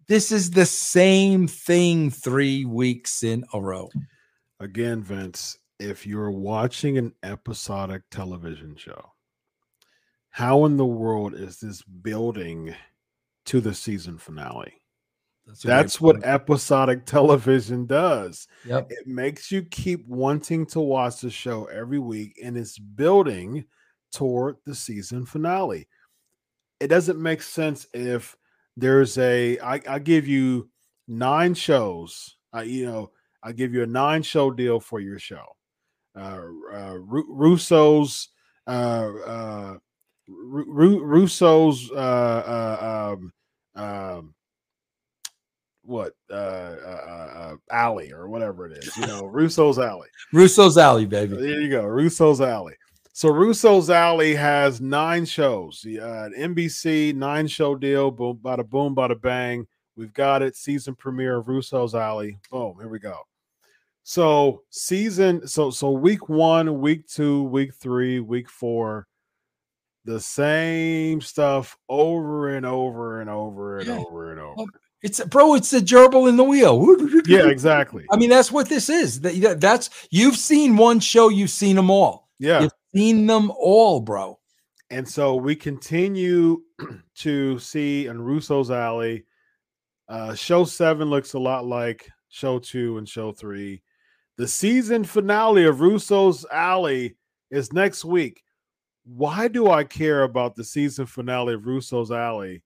this is the same thing three weeks in a row. Again, Vince, if you're watching an episodic television show, how in the world is this building to the season finale? That's, That's what point. episodic television does. Yep. It makes you keep wanting to watch the show every week, and it's building toward the season finale. It doesn't make sense if there's a I, I give you nine shows. I you know I give you a nine show deal for your show. Uh, uh, Ru- Russo's uh, uh, Ru- Ru- Russo's uh, uh, um, um, what uh, uh, uh, uh, alley or whatever it is. You *laughs* know, Russo's alley. Russo's Alley, baby. There you go, Russo's Alley. So Russo's Alley has nine shows. The, Uh, NBC nine show deal. Boom, bada boom, bada bang. We've got it. Season premiere of Russo's Alley. Boom, here we go. So season, so so week one, week two, week three, week four, the same stuff over and over and over and *laughs* over and over. It's bro, it's the gerbil in the wheel. *laughs* Yeah, exactly. I mean, that's what this is. That- that- That's you've seen one show, you've seen them all. Yeah. You've seen them all, bro. And so we continue *clears throat* to see in Russo's Alley. Uh, show seven looks a lot like show two and show three. The season finale of Russo's Alley is next week. Why do I care about the season finale of Russo's Alley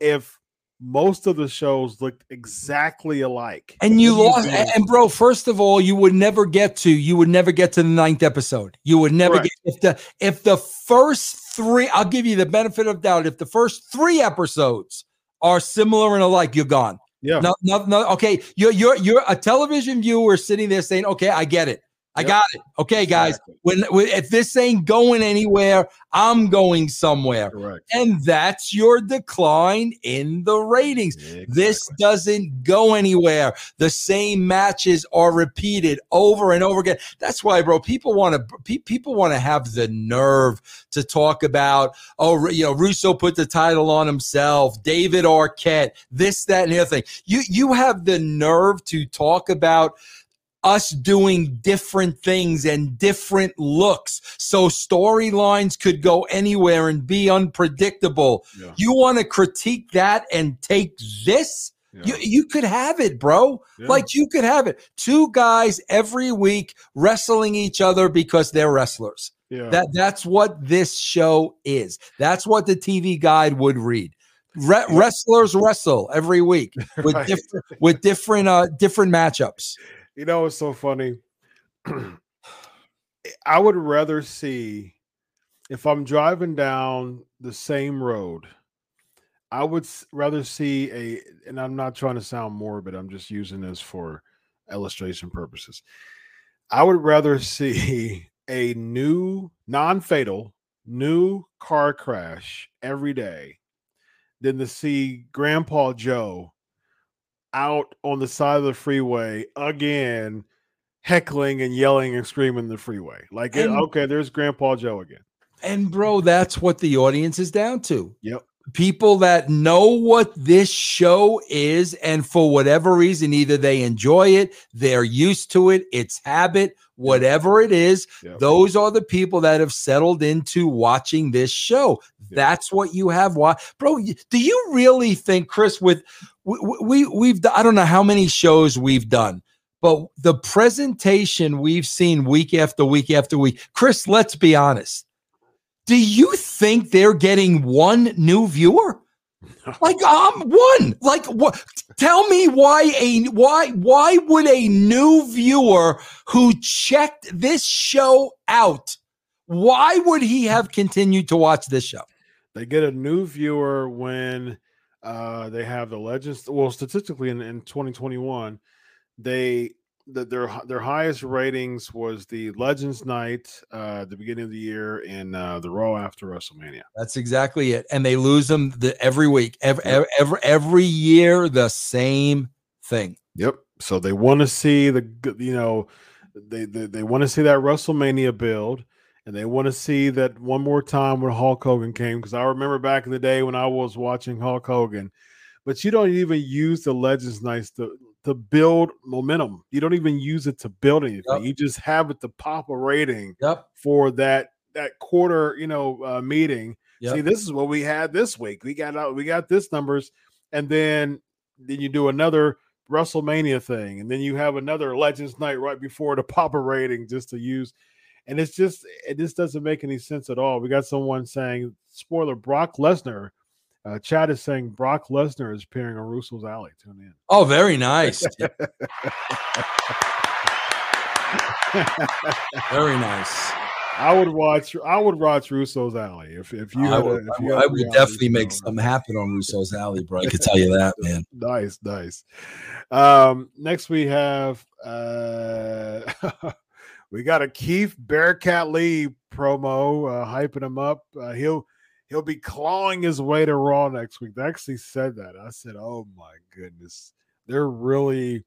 if most of the shows looked exactly alike? And you lost, and, and bro. First of all, you would never get to you would never get to the ninth episode. You would never Correct. get if the if the first three. I'll give you the benefit of doubt. If the first three episodes are similar and alike, you're gone. yeah, No, no, no. Okay, you're you're you're a television viewer sitting there saying, "Okay, I get it. I Yep. got it. Okay, guys. exactly. When, when if this ain't going anywhere, I'm going somewhere." correct. And that's your decline in the ratings. This doesn't go anywhere. The same matches are repeated over and over again. That's why, bro. People want to pe- people want to have the nerve to talk about. Oh, you know, Russo put the title on himself. David Arquette. This, that, and the other thing. You you have the nerve to talk about us doing different things and different looks so storylines could go anywhere and be unpredictable Yeah. you want to critique that and take this Yeah. you, you could have it bro Yeah. like you could have it two guys every week wrestling each other because they're wrestlers yeah. that that's what this show is that's what the tv guide would read Re- wrestlers wrestle every week *laughs* with Right. different with different uh different matchups You know it's so funny? I would rather see if I'm driving down the same road. I would rather see a, and I'm not trying to sound morbid. I'm just using this for illustration purposes. I would rather *laughs* see a new, non-fatal, new car crash every day than to see Grandpa Joe out on the side of the freeway again, heckling and yelling and screaming the freeway. Like, And- okay, there's Grandpa Joe again. And bro, that's what the audience is down to. Yep. People that know what this show is, and for whatever reason, either they enjoy it, they're used to it, it's habit, whatever it is, Yep. those are the people that have settled into watching this show. Yep. That's what you have. Wa- bro, do you really think, Chris, with we, we we've i don't know how many shows we've done, but the presentation we've seen week after week after week, Chris, let's be honest Do you think they're getting one new viewer? Like I'm um one. Like what tell me why a why why would a new viewer who checked this show out why would he have continued to watch this show? They get a new viewer when uh, they have the legends. Well, statistically, in, in 2021, they the, their their highest ratings was the Legends Night uh, the beginning of the year and uh, the Raw after WrestleMania. That's exactly it. And they lose them the, every week, every, yep. every every year, the same thing. Yep. So they want to see the you know they they, they want to see that WrestleMania build and they want to see that one more time when Hulk Hogan came because I remember back in the day when I was watching Hulk Hogan, but you don't even use the Legends Nights to to build momentum. You don't even use it to build anything. Yep. You just have it to pop a rating yep. for that that quarter, you know, uh, meeting. Yep. See, this is what we had this week. We got out, we got this numbers, and then then you do another WrestleMania thing, and then you have another Legends Night right before the *laughs* pop a rating just to use and it's just it just doesn't make any sense at all. We got someone saying, spoiler, Brock Lesnar. Uh, Chad is saying Brock Lesnar is appearing on Russo's Alley. Tune in. Oh, very nice. *laughs* very nice. I would watch. I would watch Russo's Alley if if you. I would, a, if you I would definitely make something happen on Russo's Alley, bro. I can tell you that, man. *laughs* nice, nice. Um, next we have. uh *laughs* we got a Keith Bearcat Lee promo uh, hyping him up. Uh, he'll he'll be clawing his way to Raw next week. They actually said that. I said, "Oh my goodness, they're really."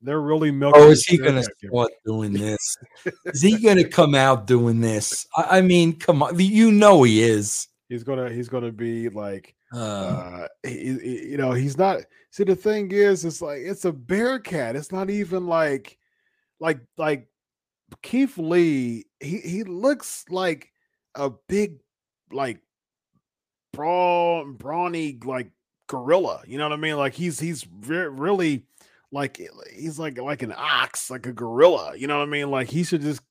They're really milking. Oh, is he going to start doing this? *laughs* is he going to come out doing this? I, I, mean, come on, you know he is. He's gonna. He's gonna be like. Uh, uh he, he, you know, he's not. See, the thing is, it's like it's a bear cat. It's not even like, like, like Keith Lee, he he looks like a big, like brawn, brawny, like gorilla. You know what I mean? Like he's he's re- really like he's like like an ox, like a gorilla. You know what I mean? Like he should just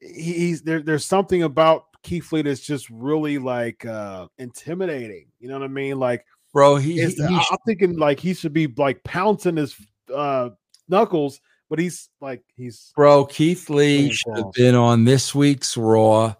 he, he's there. There's something about Keith Lee that's just really like uh intimidating. You know what I mean? Like, bro, he, he I'm should... thinking like he should be like pouncing his uh knuckles but he's like he's bro. Keith Lee should have been on this week's Raw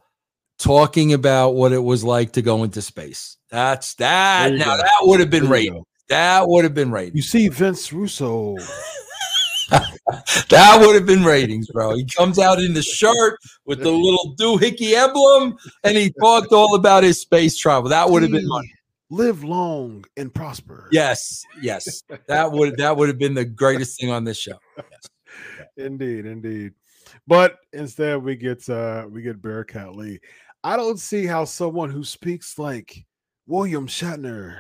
talking about what it was like to go into space. That's that. Now go. that would have been rated. That would have been rated. You see Vince Russo. *laughs* that would have been ratings, bro. He comes out in the shirt with the little doohickey emblem, and he talked all about his space travel. That would have been money live long and prosper. Yes, yes. That would that would have been the greatest thing on this show. Yes. Indeed, indeed. But instead we get uh we get Bearcat Lee. I don't see how someone who speaks like William Shatner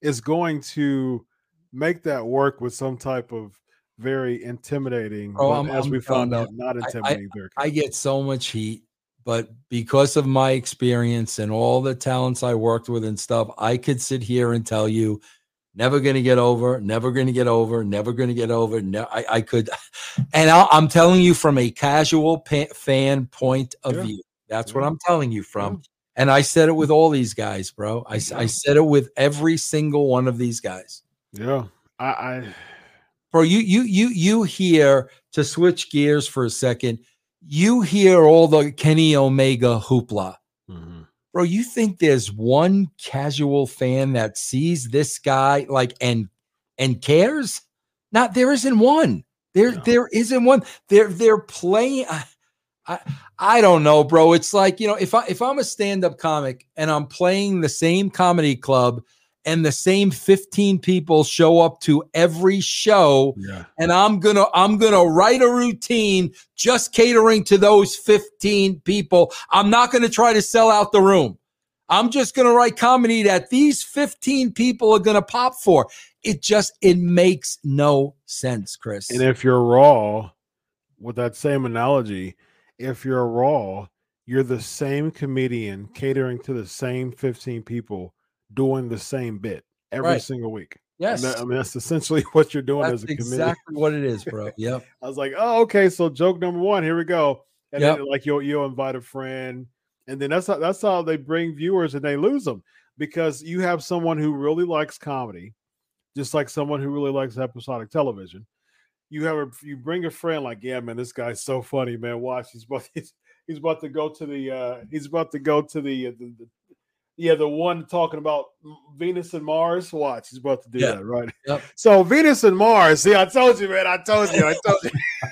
is going to make that work with some type of very intimidating, oh, as I'm we found out, not intimidating I, I, I, get so much heat, but because of my experience and all the talents I worked with and stuff, I could sit here and tell you never going to get over, never going to get over, never going to get over. No, I, I could, *laughs* and i am telling you from a casual pa- fan point of yeah. view. That's what mm-hmm. I'm telling you from. And I said it with mm-hmm. all these guys, bro. I, I said it with every single one of these guys. Yeah, I, I, bro. You you you you hear to switch gears for a second. You hear all the Kenny Omega hoopla. Mm-hmm bro, you think there's one casual fan that sees this guy like and and cares? Not there isn't one. There there isn't one. They're they're playing. Ah, I, I don't know, bro. It's like you know, if I if I'm a stand up comic and I'm playing the same comedy club and the same 15 people show up to every show yeah. and i'm gonna i'm gonna write a routine just catering to those 15 people i'm not gonna try to sell out the room i'm just gonna write comedy that these 15 people are gonna pop for it just it makes no sense chris and if you're raw with that same analogy if you're a raw you're the same comedian catering to the same 15 people doing the same bit every right. single week. Yes, that, I mean that's essentially *laughs* what you're doing that's as a comedian. exactly what it is, bro. Yep. *laughs* I was like, oh, okay. So joke number one, here we go. And yep. then like you'll you'll invite a friend, and then that's how that's how they bring viewers and they lose them because you have someone who really likes comedy, just like someone who really likes episodic television. You have a you bring a friend like, yeah, man, this guy's so funny, man. Watch, he's about *laughs* he's, he's about to go to the uh he's about to go to the, uh, the, the yeah, the one talking about Venus and Mars. Watch, he's about to do that, right? Yep. *laughs* So Venus and Mars. See, I told you, man. I told you. I told you.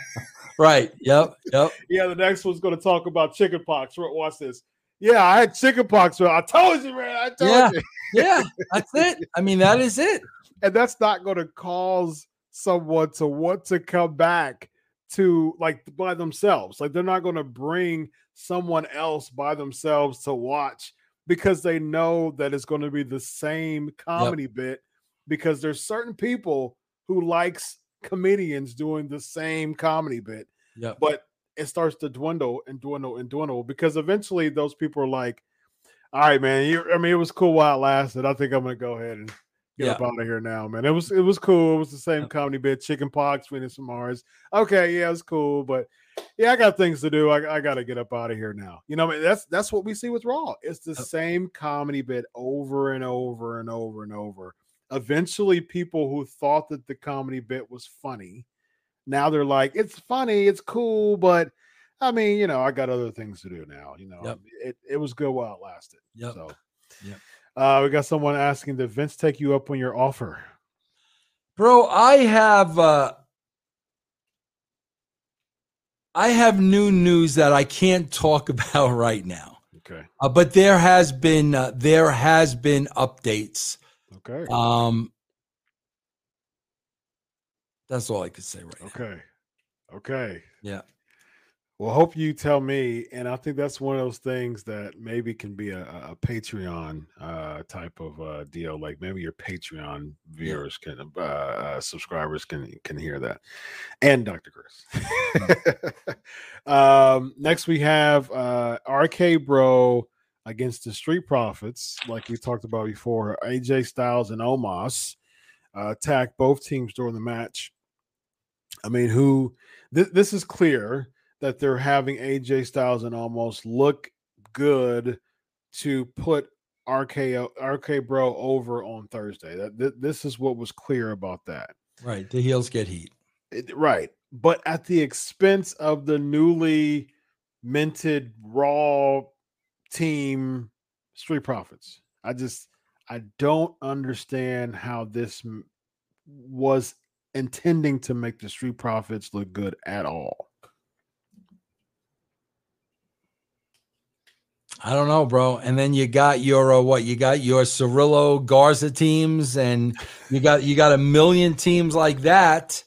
*laughs* right. Yep. Yep. Yeah. The next one's going to talk about chickenpox. Watch this. Yeah, I had chickenpox. I told you, man. I told yeah. you. yeah, that's it. I mean, that is it. And that's not going to cause someone to want to come back to like by themselves. Like they're not going to bring someone else by themselves to watch because they know that it's going to be the same comedy yep. bit because there's certain people who likes comedians doing the same comedy bit. Yeah. But it starts to dwindle and dwindle and dwindle because eventually those people are like, all right, man, you, I mean, it was cool while it lasted. I think I'm going to go ahead and get yeah. up out of here now, man. It was it was cool. It was the same yeah. comedy bit, chicken pox, Venus and Mars. Okay, yeah, it was cool, but yeah, I got things to do. I, I got to get up out of here now. You know, I mean, that's that's what we see with Raw. It's the uh, same comedy bit over and over and over and over. Eventually, people who thought that the comedy bit was funny, now they're like, it's funny, it's cool, but I mean, you know, I got other things to do now. You know, yep. it, it was good while it lasted. Yep. So, yep. Uh, we got someone asking, did Vince take you up on your offer? Bro, I have uh I have new news that I can't talk *laughs* about right now. Okay. Uh, but there has been uh, there has been updates. Okay. Um that's all I could say right okay. Now. Okay. Yeah. Well, hope you tell me, and I think that's one of those things that maybe can be a, a Patreon uh, type of uh, deal. Like maybe your Patreon viewers yeah. can, uh, uh, subscribers can can hear that, and Dr. Chris. *laughs* um, next, we have uh, RK Bro against the Street Profits, like we talked about before. AJ Styles and Omos uh, attack both teams during the match. I mean, who? Th- this is clear that they're having AJ Styles and Omos look good to put RK RK Bro over on Thursday. That th- this is what was clear about that. Right, the heels get heat. It, right, but at the expense of the newly minted Raw team Street Profits. I just I don't understand how this m- was intending to make the Street Profits look good at all. I don't know, bro. And then you got your uh, what? You got your Carrillo Garza teams, and you got you got a million teams like that.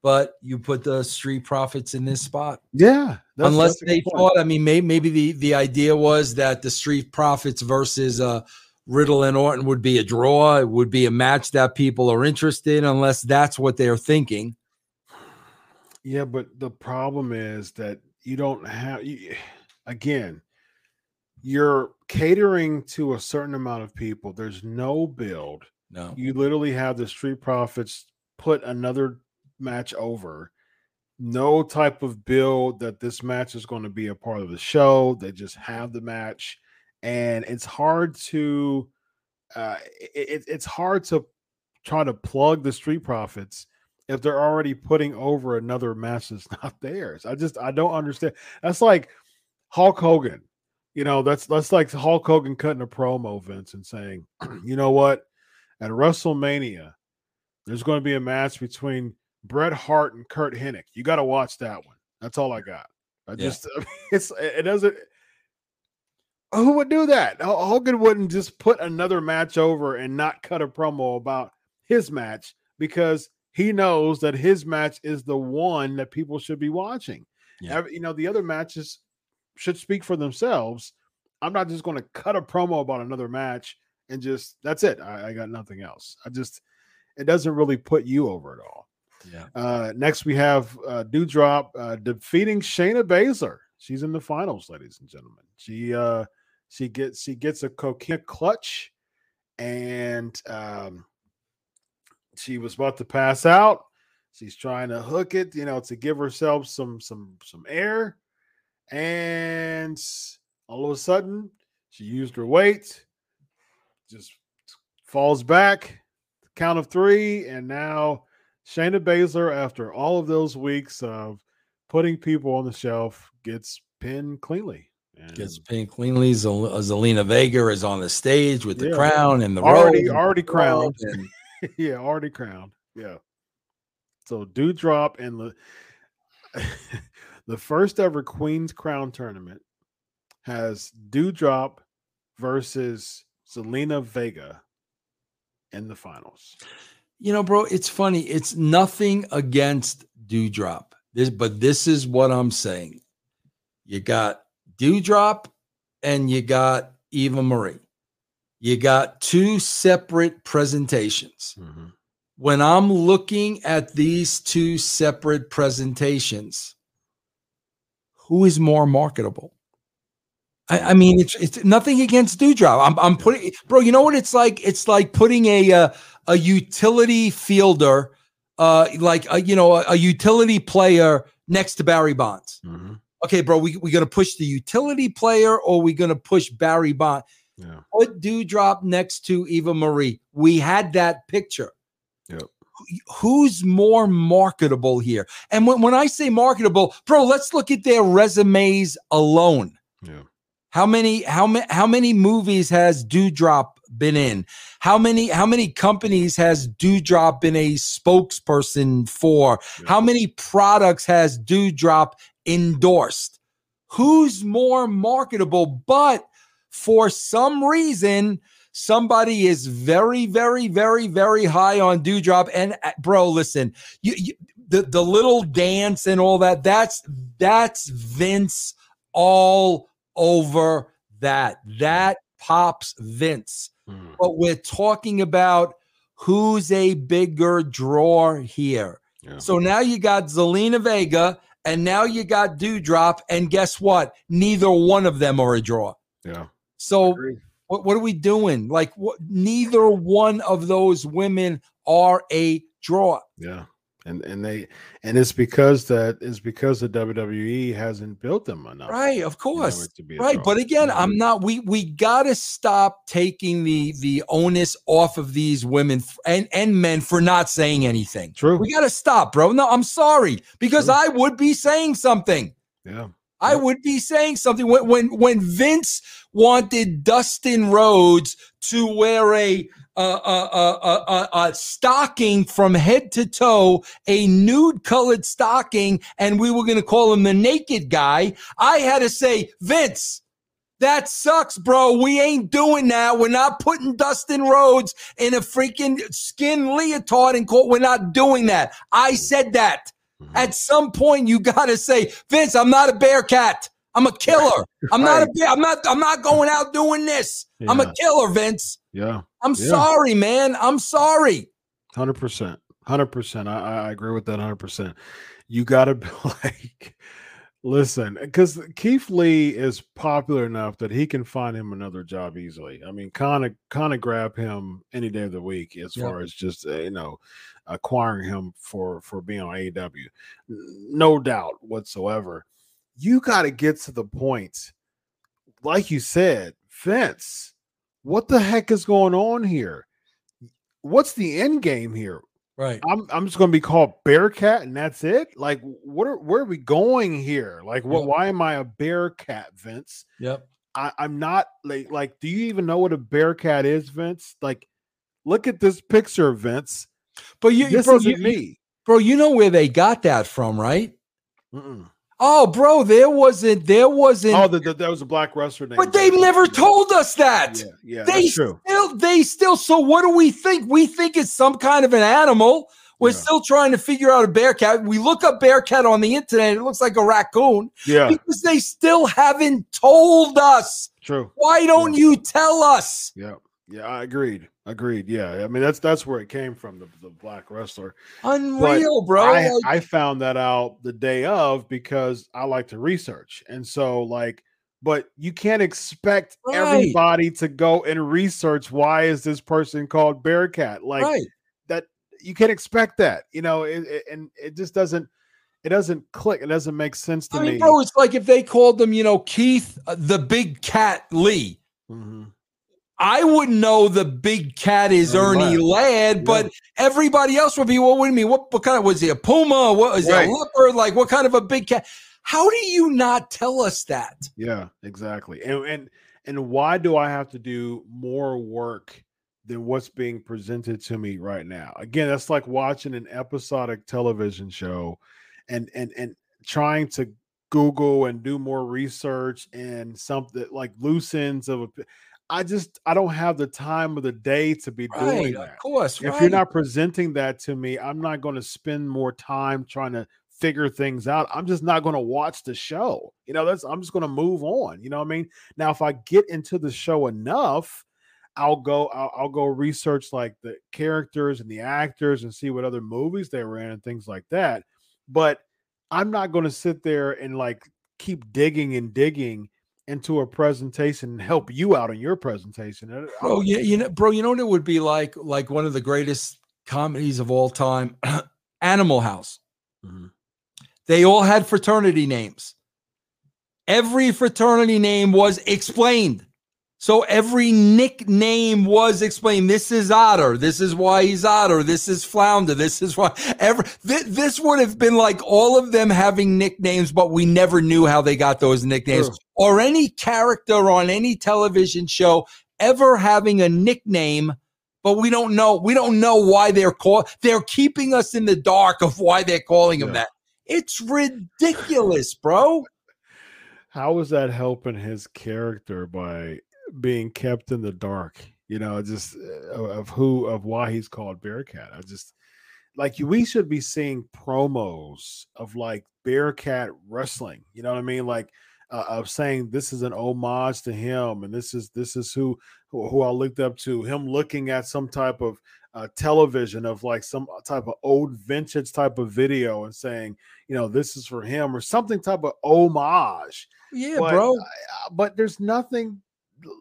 But you put the Street Profits in this spot. Yeah, that's, unless that's they thought. I mean, maybe maybe the the idea was that the Street Profits versus uh, Riddle and Orton would be a draw. It would be a match that people are interested, in, unless that's what they're thinking. Yeah, but the problem is that you don't have. You, again, you're catering to a certain amount of people. There's no build. No. You literally have the Street Profits put another match over. No type of build that this match is going to be a part of the show. They just have the match, and it's hard to, uh, it, it's hard to try to plug the Street Profits if they're already putting over another match that's *laughs* not theirs. I just I don't understand. That's like Hulk Hogan you know, that's that's like Hulk Hogan cutting a promo, Vince, and saying, *clears throat* you know what, at WrestleMania, there's going to be a match between Bret Hart and Curt Hennig. You got to watch that one. That's all I got. I yeah. just *laughs* it's it doesn't. Who would do that? Hogan wouldn't just put another match over and not cut a promo about his match because he knows that his match is the one that people should be watching. Yeah. You know, the other matches should speak for themselves. I'm not just going to cut a promo about another match and just that's it. I, I, got nothing else. I just it doesn't really put you over at all. Yeah. Uh, next we have uh, Doudrop uh, defeating Shayna Baszler. She's in the finals, ladies and gentlemen. She uh she gets she gets a coquina clutch, and um, she was about to pass out. She's trying to hook it, you know, to give herself some some some air and all of a sudden, she used her weight, just falls back, count of three, and now Shayna Baszler, after all of those weeks of putting people on the shelf, gets pinned cleanly. And gets pinned cleanly. Uh, Zelina Vega is on the stage with the yeah. crown and the already robe already crowned. and- *laughs* yeah, already crowned. Yeah. So Doudrop and the the first ever Queen's Crown tournament has Doudrop versus Zelina Vega in the finals. You know, bro, it's funny. It's nothing against Doudrop. This, but this is what I'm saying. You got Doudrop and you got Eva Marie. You got two separate presentations. Mm-hmm. When I'm looking at these two separate presentations, who is more marketable? I, I mean, it's it's nothing against Doudrop. I'm I'm putting, bro. You know what it's like? It's like putting a uh, a utility fielder, uh, like a, you know a, a utility player next to Barry Bonds. Okay, bro, we we gonna push the utility player or we gonna push Barry Bond? Yeah. Put Doudrop next to Eva Marie. We had that picture. Who's more marketable here? And when, when I say marketable, bro, let's look at their resumes alone. Yeah. How many how many how many movies has Doudrop been in? How many how many companies has Doudrop been a spokesperson for? How many products has Doudrop endorsed? Who's more marketable? But for some reason, somebody is very, very, very, very high on Doudrop. And uh, bro, listen, you, you the the little dance and all that. That's that's Vince all over that. That pops Vince. But we're talking about who's a bigger draw here. Yeah. So now you got Zelina Vega and now you got Doudrop. And guess what? Neither one of them are a draw. Yeah. So Agreed. What, what are we doing? Like what neither one of those women are a draw. Yeah. And and they and it's because that is because the WWE hasn't built them enough. Right, of course. Right, draw. but again, Mhm. I'm not. We we gotta stop taking the the onus off of these women and and men for not saying anything. True. We gotta stop, bro. No, I'm sorry because True. I would be saying something. Yeah. I would be saying something when when when Vince wanted Dustin Rhodes to wear a a, a, a, stocking from head to toe, a nude colored stocking, and we were going to call him the naked guy. I had to say, Vince, that sucks, bro. We ain't doing that. We're not putting Dustin Rhodes in a freaking skin leotard and call. We're not doing that. I said that. Mhm. At some point, you gotta say, Vince, I'm not a bear cat. I'm a *laughs* killer. I'm not a bear. I'm not. I'm not going out doing this. I'm a killer, Vince. Yeah. I'm Yeah. sorry, man. I'm sorry. Hundred percent, hundred percent. I I agree with that. Hundred percent. You got to *laughs* be like, listen, because Keith Lee is popular enough that he can find him another job easily. I mean, kind of kind of grab him any day of the week as Yeah. far as just uh, you know acquiring him for for being on AEW, no doubt whatsoever. You got to get to the point, like you said, Vince. What the heck is going on here? What's the end game here? Right. I'm I'm just gonna be called Bearcat and that's it. Like, what are where are we going here? Like, what? Yep. Why am I a Bearcat, Vince? Yep. I, I'm not like like. Do you even know what a Bearcat is, Vince? Like, look at this picture, Vince. But you, This bro, isn't you, me. bro, you know where they got that from, right? Mm-mm. Oh, bro, there wasn't. There wasn't. Oh, the, the, that was a black wrestler name. but they've never told us that. Yeah, yeah, they that's true. still they still so what do we think we think it's some kind of an animal we're Yeah. still trying to figure out a bear cat we look up bear cat on the internet it looks like a raccoon Yeah, because they still haven't told us true. why don't you tell us Yeah, yeah, I agreed. Agreed. Yeah, I mean that's that's where it came from. The, the black wrestler. unreal bro I, Like, I found that out the day of because I like to research. And so, like, but you can't expect Right. everybody to go and research why is this person called Bearcat? Like right that, you can't expect that, you know, it, it- and it just doesn't. it doesn't click. It doesn't make sense to I me. bro, it's like if they called them, you know, Keith uh, the Big Cat Lee. Mhm. I wouldn't know the big cat is Ernie Ernie Ladd, but everybody else would be. Well, what do you mean? What, what kind of was he a puma? What is Right. he a leopard? Like what kind of a big cat? How do you not tell us that? Yeah, exactly. And and and why do I have to do more work than what's being presented to me right now? Again, that's like watching an episodic television show and and and trying to Google and do more research and something like loose ends of a I just I don't have the time of the day to be doing that. of course. If right. you're not presenting that to me, I'm not going to spend more time trying to figure things out. I'm just not going to watch the show. You know, that's I'm just going to move on. You know what I mean? Now, if I get into the show enough, I'll go I'll, I'll go research like the characters and the actors and see what other movies they were in and things like that. But I'm not going to sit there and like keep digging and digging into a presentation and help you out in your presentation. Uh, bro, yeah, you know, bro, you know what it would be like? Like one of the greatest comedies of all time, *clears throat* Animal House. Mhm. They all had fraternity names. Every fraternity name was explained. So every nickname was explained. This is Otter. This is why he's Otter. This is Flounder. This is why every th- this would have been like all of them having nicknames, but we never knew how they got those nicknames. True. Or any character on any television show ever having a nickname, but we don't know. We don't know why they're called. They're keeping us in the dark of why they're calling him Yeah. that. It's ridiculous, bro. how is that helping his character by being kept in the dark you know just uh, of of who of why he's called bearcat i just like we should be seeing promos of like bearcat wrestling you know what i mean like uh, of saying this is an homage to him and this is this is who who, who i looked up to him looking at some type of uh, television of like some type of old vintage type of video and saying you know this is for him or something type of homage Yeah, but, bro. uh, but there's nothing.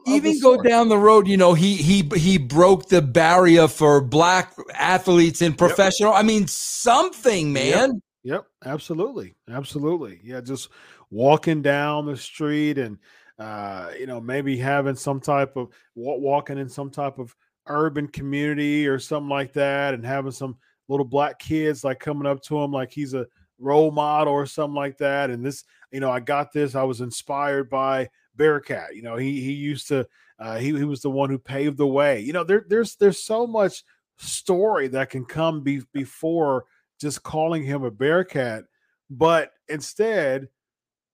Even go down the road you know he he he broke the barrier for black athletes in professional i mean something man Yep, absolutely, absolutely. Yeah, just walking down the street and uh, you know maybe having some type of walking in some type of urban community or something like that, and having some little black kids like coming up to him like he's a role model or something like that. And this, you know, I got this. I was inspired by Bearcat. You know, he he used to uh, he he was the one who paved the way. You know, there there's there's so much story that can come be, before just calling him a Bearcat, but instead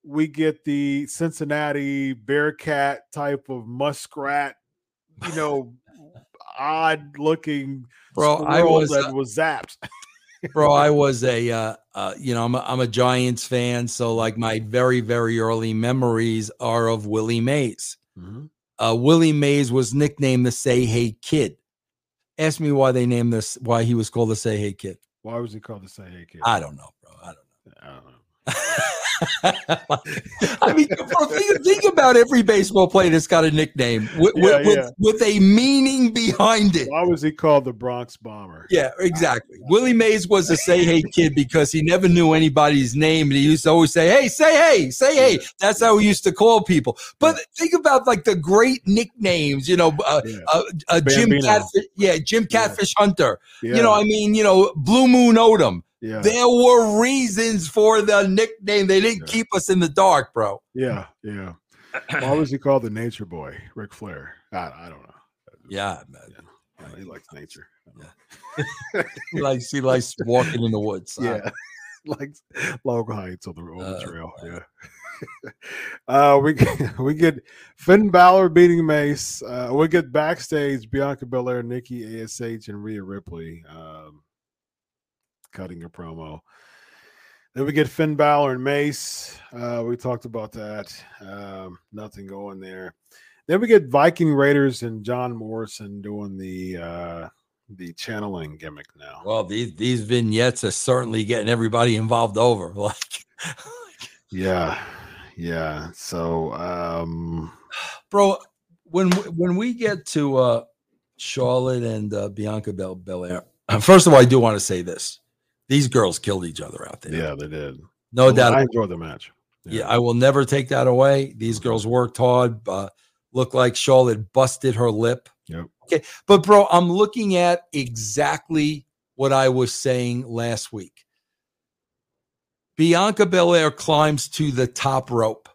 we get the Cincinnati Bearcat type of muskrat, you know, *laughs* odd looking Bro, I was, that uh, was zapped. Bro i was a uh, uh you know I'm a, I'm a giants fan so like my very very early memories are of willie mays. Uh willie mays was nicknamed the say hey kid. Ask me why they named this why he was called the say hey kid. Why was he called the Say Hey Kid? i don't know bro i don't know. I don't know. *laughs* I mean, think, think about every baseball player that's got a nickname with, Yeah, with, yeah. with, a meaning behind it. Why was he called the Bronx Bomber? Yeah, exactly. Willie Mays was a say hey kid because he never knew anybody's name and he used to always say, Hey, say hey, say hey. That's how he used to call people. But think about like the great nicknames, you know, uh, Yeah. uh, uh, Jim Catfish, yeah, Jim Yeah. Catfish Hunter. Yeah. You know, I mean, you know, Blue Moon Odom. Yeah. There were reasons for the nickname. They didn't Yeah. keep us in the dark, bro. yeah. Yeah. Why was he called the Nature Boy, Ric Flair? I, I don't know. Yeah, man. Yeah, he likes nature. He likes he likes walking in the woods. Yeah. *laughs* like log heights on the, on the Uh, trail. Yeah. *laughs* uh we get- *laughs* we get Finn Balor beating Mace. Uh we get backstage Bianca Belair, Nikki Ash, and Rhea Ripley um cutting a promo. Then we get Finn Balor and Mace. Uh we talked about that. Um nothing going there. Then we get Viking Raiders and John Morrison doing the uh the channeling gimmick now. Well, these these vignettes are certainly getting everybody involved over. *laughs* Like, Yeah. Yeah. So um bro, when when we get to uh Charlotte and uh, Bianca Bel Belair, *clears throat* first of all, I do want to say this: These girls killed each other out there. Yeah, they did. No I, doubt. I enjoyed the match. Yeah. I will never take that away. These girls worked hard. Uh, looked like Charlotte busted her lip. Yep. Okay. But, bro, I'm looking at exactly what I was saying last week. Bianca Belair climbs to the top rope.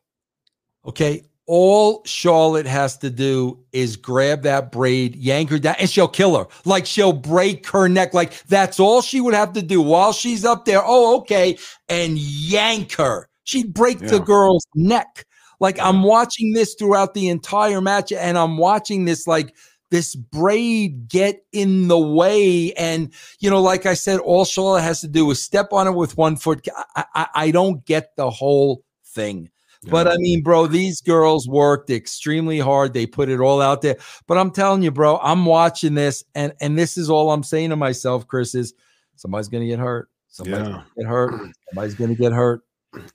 Okay. All Charlotte has to do is grab that braid, yank her down, and she'll kill her. Like she'll break her neck. Like that's all she would have to do while she's up there. Oh, okay. And yank her. She'd break the girl's neck. Like I'm watching this throughout the entire match, and I'm watching this like this braid get in the way. And you know, like I said, all Charlotte has to do is step on it with one foot. I, I, I don't get the whole thing. But I mean, bro, these girls worked extremely hard. They put it all out there. But I'm telling you, bro, I'm watching this, and and this is all I'm saying to myself, Chris, is somebody's gonna get hurt. Somebody's Yeah. gonna get hurt. Somebody's gonna get hurt.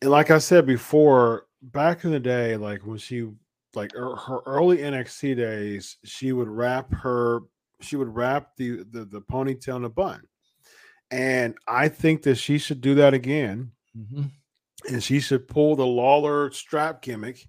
and like I said before, back in the day, like when she like her, her early NXT days, she would wrap her she would wrap the, the the ponytail in a bun. And I think that she should do that again. Mhm. And she should pull the Lawler strap gimmick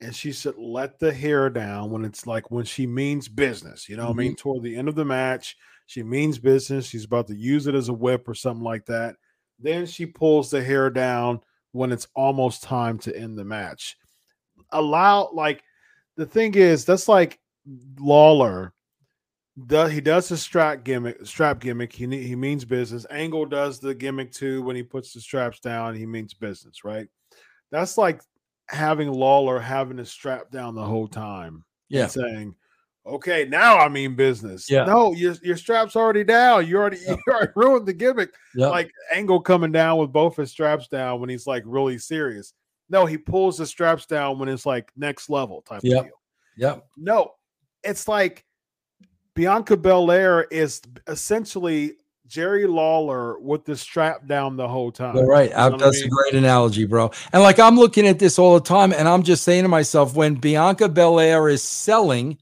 and she should let the hair down when it's like when she means business. You know what I mean? Mm-hmm. Toward the end of the match, she means business. She's about to use it as a whip or something like that. Then she pulls the hair down when it's almost time to end the match. Allow like the thing is that's like Lawler. Does he does the strap gimmick? Strap gimmick. He he means business. Angle does the gimmick too when he puts the straps down. He means business, right? That's like having Lawler having his strap down the whole time. Yeah. saying, "Okay, now I mean business." Yeah. No, your your strap's already down. You already *laughs* you already ruined the gimmick Yep. like Angle coming down with both his straps down when he's like really serious. No, he pulls the straps down when it's like next level type of deal. yep. No, it's like Bianca Belair is essentially Jerry Lawler with the strap down the whole time. You're right. You know uh, what I That's a great analogy, bro. And like I'm looking at this all the time, and I'm just saying to myself, when Bianca Belair is selling,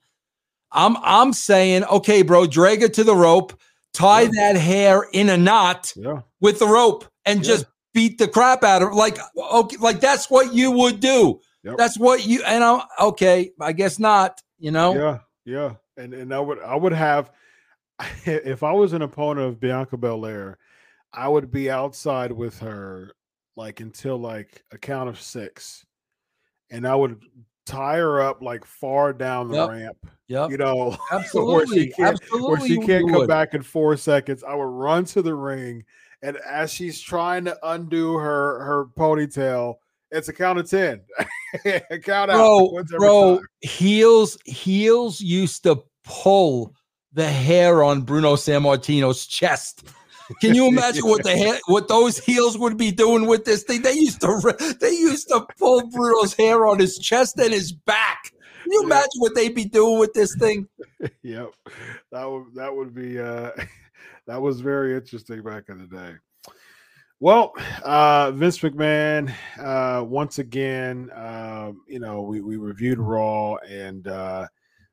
I'm I'm saying, okay, bro, drag it to the rope, tie Yeah. that hair in a knot Yeah, with the rope, and Yeah. just beat the crap out of her. Like, okay, like that's what you would do. Yep. That's what you and I'm okay. I guess not. You know. yeah, yeah. And and I would I would have *laughs* if I was an opponent of Bianca Belair, I would be outside with her like until like a count of six, and I would tie her up like far down the Yep. ramp. Yep. You know, *laughs* where Absolutely. she can't, Absolutely. where she can't come would. back in four seconds. I would run to the ring, and as she's trying to undo her her ponytail, it's a count of ten. *laughs* a count out. bro, every bro, time. heels heels used to pull the hair on Bruno Sammartino's chest. Can you imagine what the *laughs* hair, what those heels would be doing with this thing? They used to they used to pull Bruno's hair on his chest and his back. Can you imagine what they'd be doing with this thing? *laughs* yep that would that would be uh that was very interesting back in the day well uh vince mcmahon uh once again um you know we, we reviewed raw and uh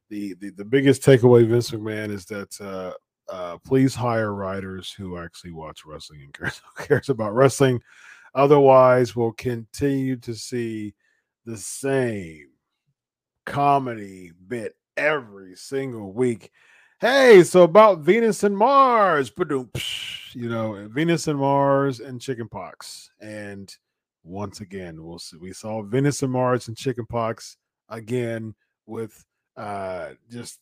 the, the the biggest takeaway vince mcmahon is that uh uh please hire writers who actually watch wrestling and *laughs* cares, cares about wrestling otherwise we'll continue to see the same comedy bit every single week. Hey, so about Venus and Mars, you know, Venus and Mars and chickenpox. And once again, we'll see. We saw Venus and Mars and chickenpox again with uh just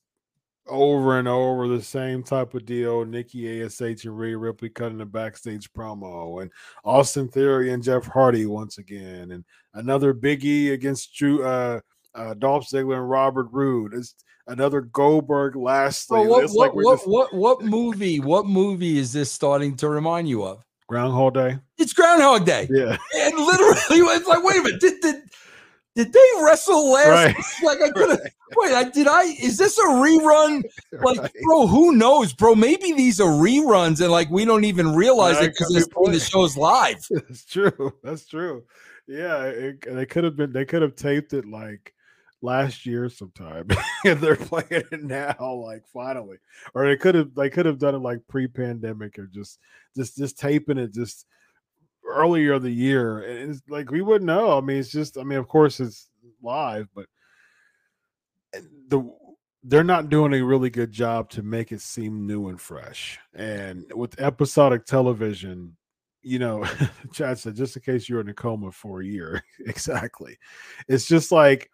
over and over the same type of deal. Nikki Ash and Rhea Ripley cutting a backstage promo, and Austin Theory and Jeff Hardy once again, and another Biggie against Drew, uh, uh, Dolph Ziggler and Robert Roode. It's another Goldberg Lashley. Bro, what, it's what, like what, just what, what movie? What movie is this starting to remind you of? Groundhog Day. It's Groundhog Day. Yeah, And literally, *laughs* it's like, wait a minute, did did, did they wrestle last? right. Like I *laughs* could have. Wait, I, did I? Is this a rerun? *laughs* Like, right. bro, who knows, bro? Maybe these are reruns, and like we don't even realize it because be the show's live. That's true. That's true. Yeah, it, they could have been. They could have taped it like, last year sometime *laughs* and they're playing it now like finally. Or they could have they could have done it like pre-pandemic or just just just taping it just earlier the year and it's like we wouldn't know. I mean it's just i mean of course it's live but the they're not doing a really good job to make it seem new and fresh. And with episodic television you know *laughs* chad said just in case you're in a coma for a year. *laughs* Exactly. It's just like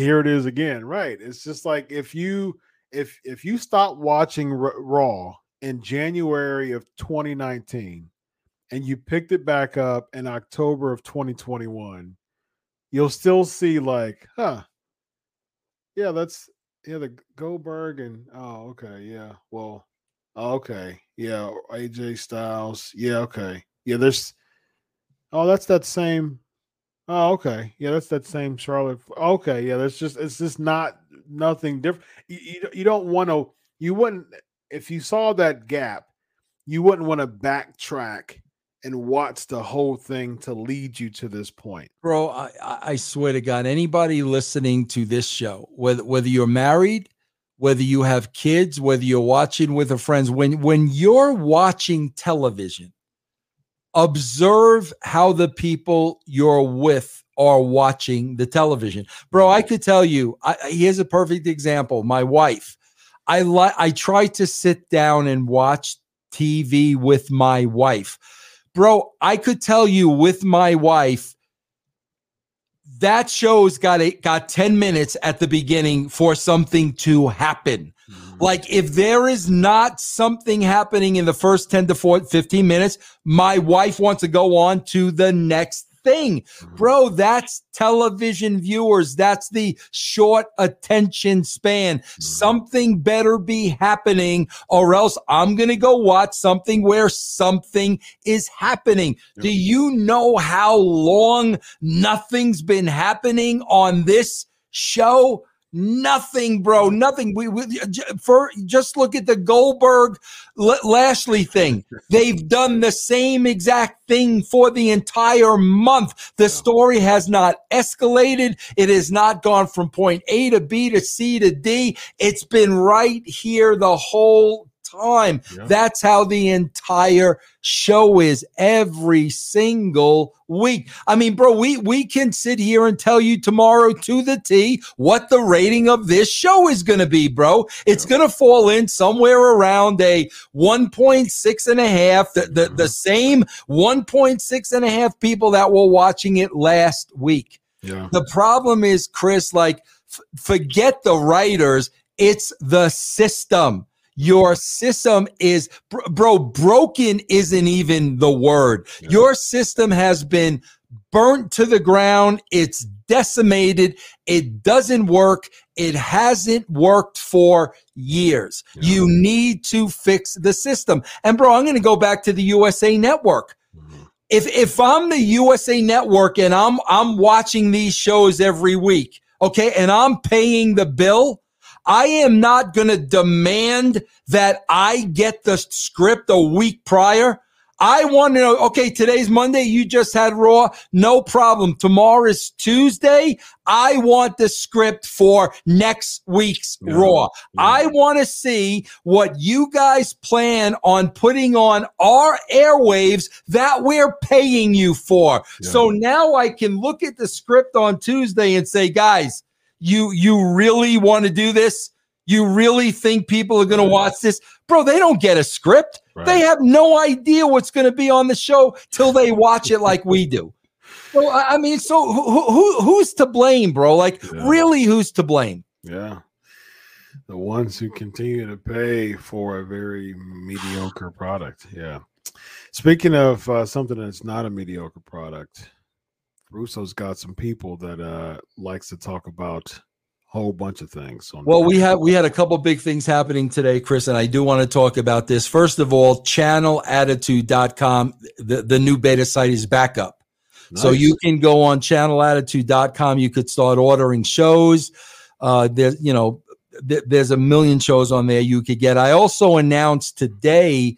here it is again right it's just like if you if if you stop watching R- raw in january of 2019 and you picked it back up in october of 2021 you'll still see like huh. Yeah that's yeah the goldberg and oh okay yeah well oh, okay yeah aj styles yeah okay yeah there's oh that's that same Oh, okay. Yeah, that's that same Charlotte. Okay, yeah, that's just it's just not nothing different. You, you, you don't want to. You wouldn't if you saw that gap. You wouldn't want to backtrack and watch the whole thing to lead you to this point, bro. I, I swear to God, anybody listening to this show, whether whether you're married, whether you have kids, whether you're watching with a friends, when when you're watching television observe how the people you're with are watching the television. Bro, I could tell you, I, here's a perfect example. My wife, I like I try to sit down and watch TV with my wife. Bro, I could tell you with my wife that show's got a, got 10 minutes at the beginning for something to happen. Mm-hmm. Like if there is not something happening in the first 10 to 15 minutes, my wife wants to go on to the next thing. Mm-hmm. Bro, that's television viewers. That's the short attention span. Mm-hmm. Something better be happening, or else I'm going to go watch something where something is happening. Do you know how long nothing's been happening on this show? Nothing, bro. Nothing. We, we for just look at the Goldberg Lashley thing. They've done the same exact thing for the entire month. The story has not escalated. It has not gone from point A to B to C to D. It's been right here the whole time. Yeah. That's how the entire show is every single week. I mean, bro, we we can sit here and tell you tomorrow to the T what the rating of this show is going to be, bro. It's yeah. going to fall in somewhere around a 1.6 and a half, the, the, the mm-hmm. same 1.6 and a half people that were watching it last week. Yeah. The problem is, Chris, like, f- forget the writers. It's the system. Your system is, bro, broken isn't even the word. Yeah. Your system has been burnt to the ground. It's decimated. It doesn't work. It hasn't worked for years. Yeah. You need to fix the system. And bro, I'm going to go back to the USA network. Mm-hmm. If if I'm the USA network and I'm I'm watching these shows every week, okay, and I'm paying the bill, I am not going to demand that I get the script a week prior. I want to know, okay, today's Monday. You just had Raw. No problem. Tomorrow is Tuesday. I want the script for next week's yeah. Raw. Yeah. I want to see what you guys plan on putting on our airwaves that we're paying you for. Yeah. So now I can look at the script on Tuesday and say, guys, you you really want to do this? You really think people are going to watch this? Bro, they don't get a script. Right. They have no idea what's going to be on the show till they watch it like we do. So I mean, so who, who who's to blame, bro? Like yeah. really who's to blame? Yeah. The ones who continue to pay for a very mediocre product. Yeah. Speaking of uh, something that's not a mediocre product, Russo's got some people that uh likes to talk about a whole bunch of things. well, we have we had a couple big things happening today, Chris, and I do want to talk about this. First of all, channelattitude.com, the, the new beta site is back up. Nice. So you can go on channelattitude.com. You could start ordering shows. Uh, there, you know, th- there's a million shows on there you could get. I also announced today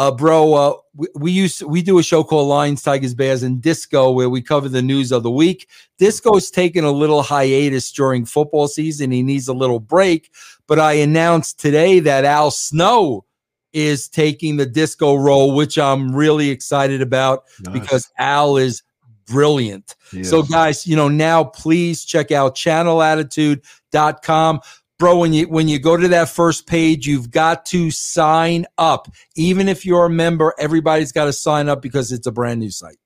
Uh, bro, uh, we, we used we do a show called Lions, Tigers, Bears, and Disco where we cover the news of the week. Disco's taking a little hiatus during football season. He needs a little break, but I announced today that Al Snow is taking the disco role, which I'm really excited about nice. because Al is brilliant. Yes. So, guys, you know, now please check out channelattitude.com. Bro, when you when you go to that first page, you've got to sign up. Even if you're a member, everybody's got to sign up because it's a brand new site.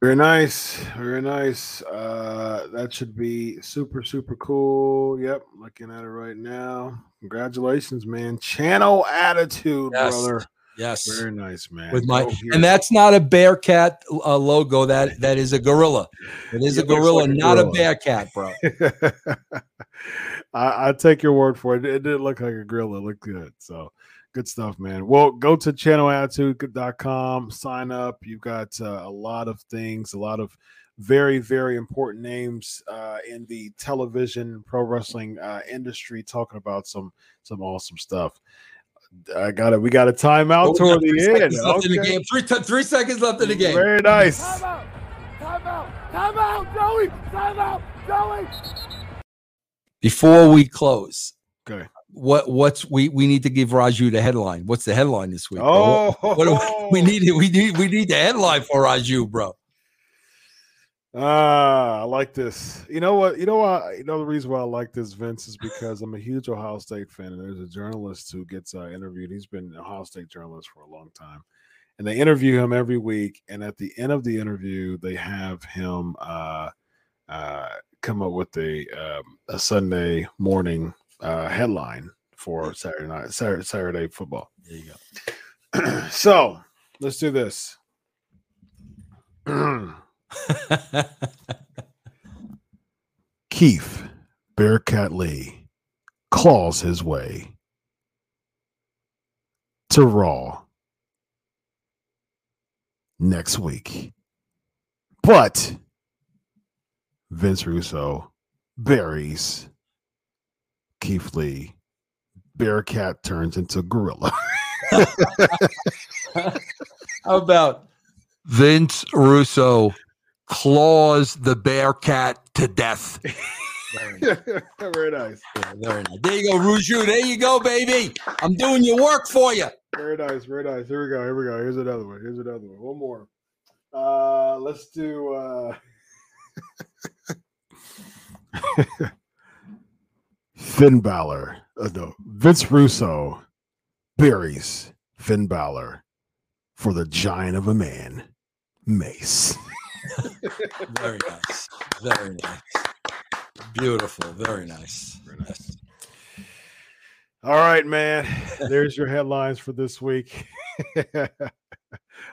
Very nice. Very nice. Uh, that should be super, super cool. Yep. Looking at it right now. Congratulations, man. Channel attitude, yes. brother. Yes. Very nice, man. With my and that's not a Bearcat uh, logo. That that is a gorilla. It is it a gorilla, like a not gorilla. a Bearcat, bro. *laughs* I, I, take your word for it. It didn't look like a gorilla. It looked good. So good stuff, man. Well, go to channelattitude.com, sign up. You've got uh, a lot of things, a lot of very, very important names uh, in the television pro wrestling uh, industry talking about some some awesome stuff. I got it. We got a timeout oh, toward the end. Left okay. in the game. Three, t- three seconds left in the game. Very nice. Timeout. Timeout. Timeout. Joey. Timeout. Joey. Before we close, okay. What what's we we need to give Raju the headline? What's the headline this week? Oh, what, what we, we need we need we need the headline for Raju, bro. Ah, I like this. You know what? You know what? You know the reason why I like this, Vince, is because I'm a huge Ohio State fan, and there's a journalist who gets uh, interviewed. He's been an Ohio State journalist for a long time, and they interview him every week. And at the end of the interview, they have him uh, uh, come up with a um, a Sunday morning uh, headline for Saturday night Saturday, Saturday football. There you go. *clears throat* so let's do this. *clears throat* *laughs* Keith Bearcat Lee claws his way to Raw next week. But Vince Russo buries Keith Lee. Bearcat turns into gorilla. *laughs* How about Vince Russo claws the bear cat to death. *laughs* Very nice. *laughs* very nice. Yeah, very nice. There you go, Raju. There you go, baby. I'm doing your work for you. Very nice. Very nice. Here we go. Here we go. Here's another one. Here's another one. One more. Uh, let's do. Uh... *laughs* Finn Balor. Uh, no, Vince Russo buries Finn Balor for the giant of a man, Mace. Very nice. Very nice. Beautiful. Very nice. Very nice. All right, man. There's your headlines for this week. *laughs* a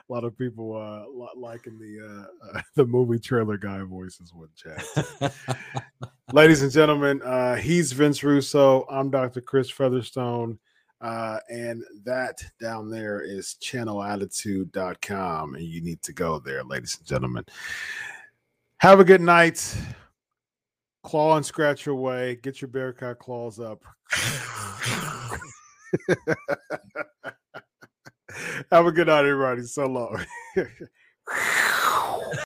lot of people uh liking the uh, *laughs* the movie trailer guy voices with chat. *laughs* Ladies and gentlemen, uh he's Vince Russo. I'm Dr. Chris Featherstone. Uh, and that down there is channelattitude.com. And you need to go there, ladies and gentlemen. Have a good night. Claw and scratch your way. Get your Bearcat claws up. *laughs* Have a good night, everybody. So long. *laughs*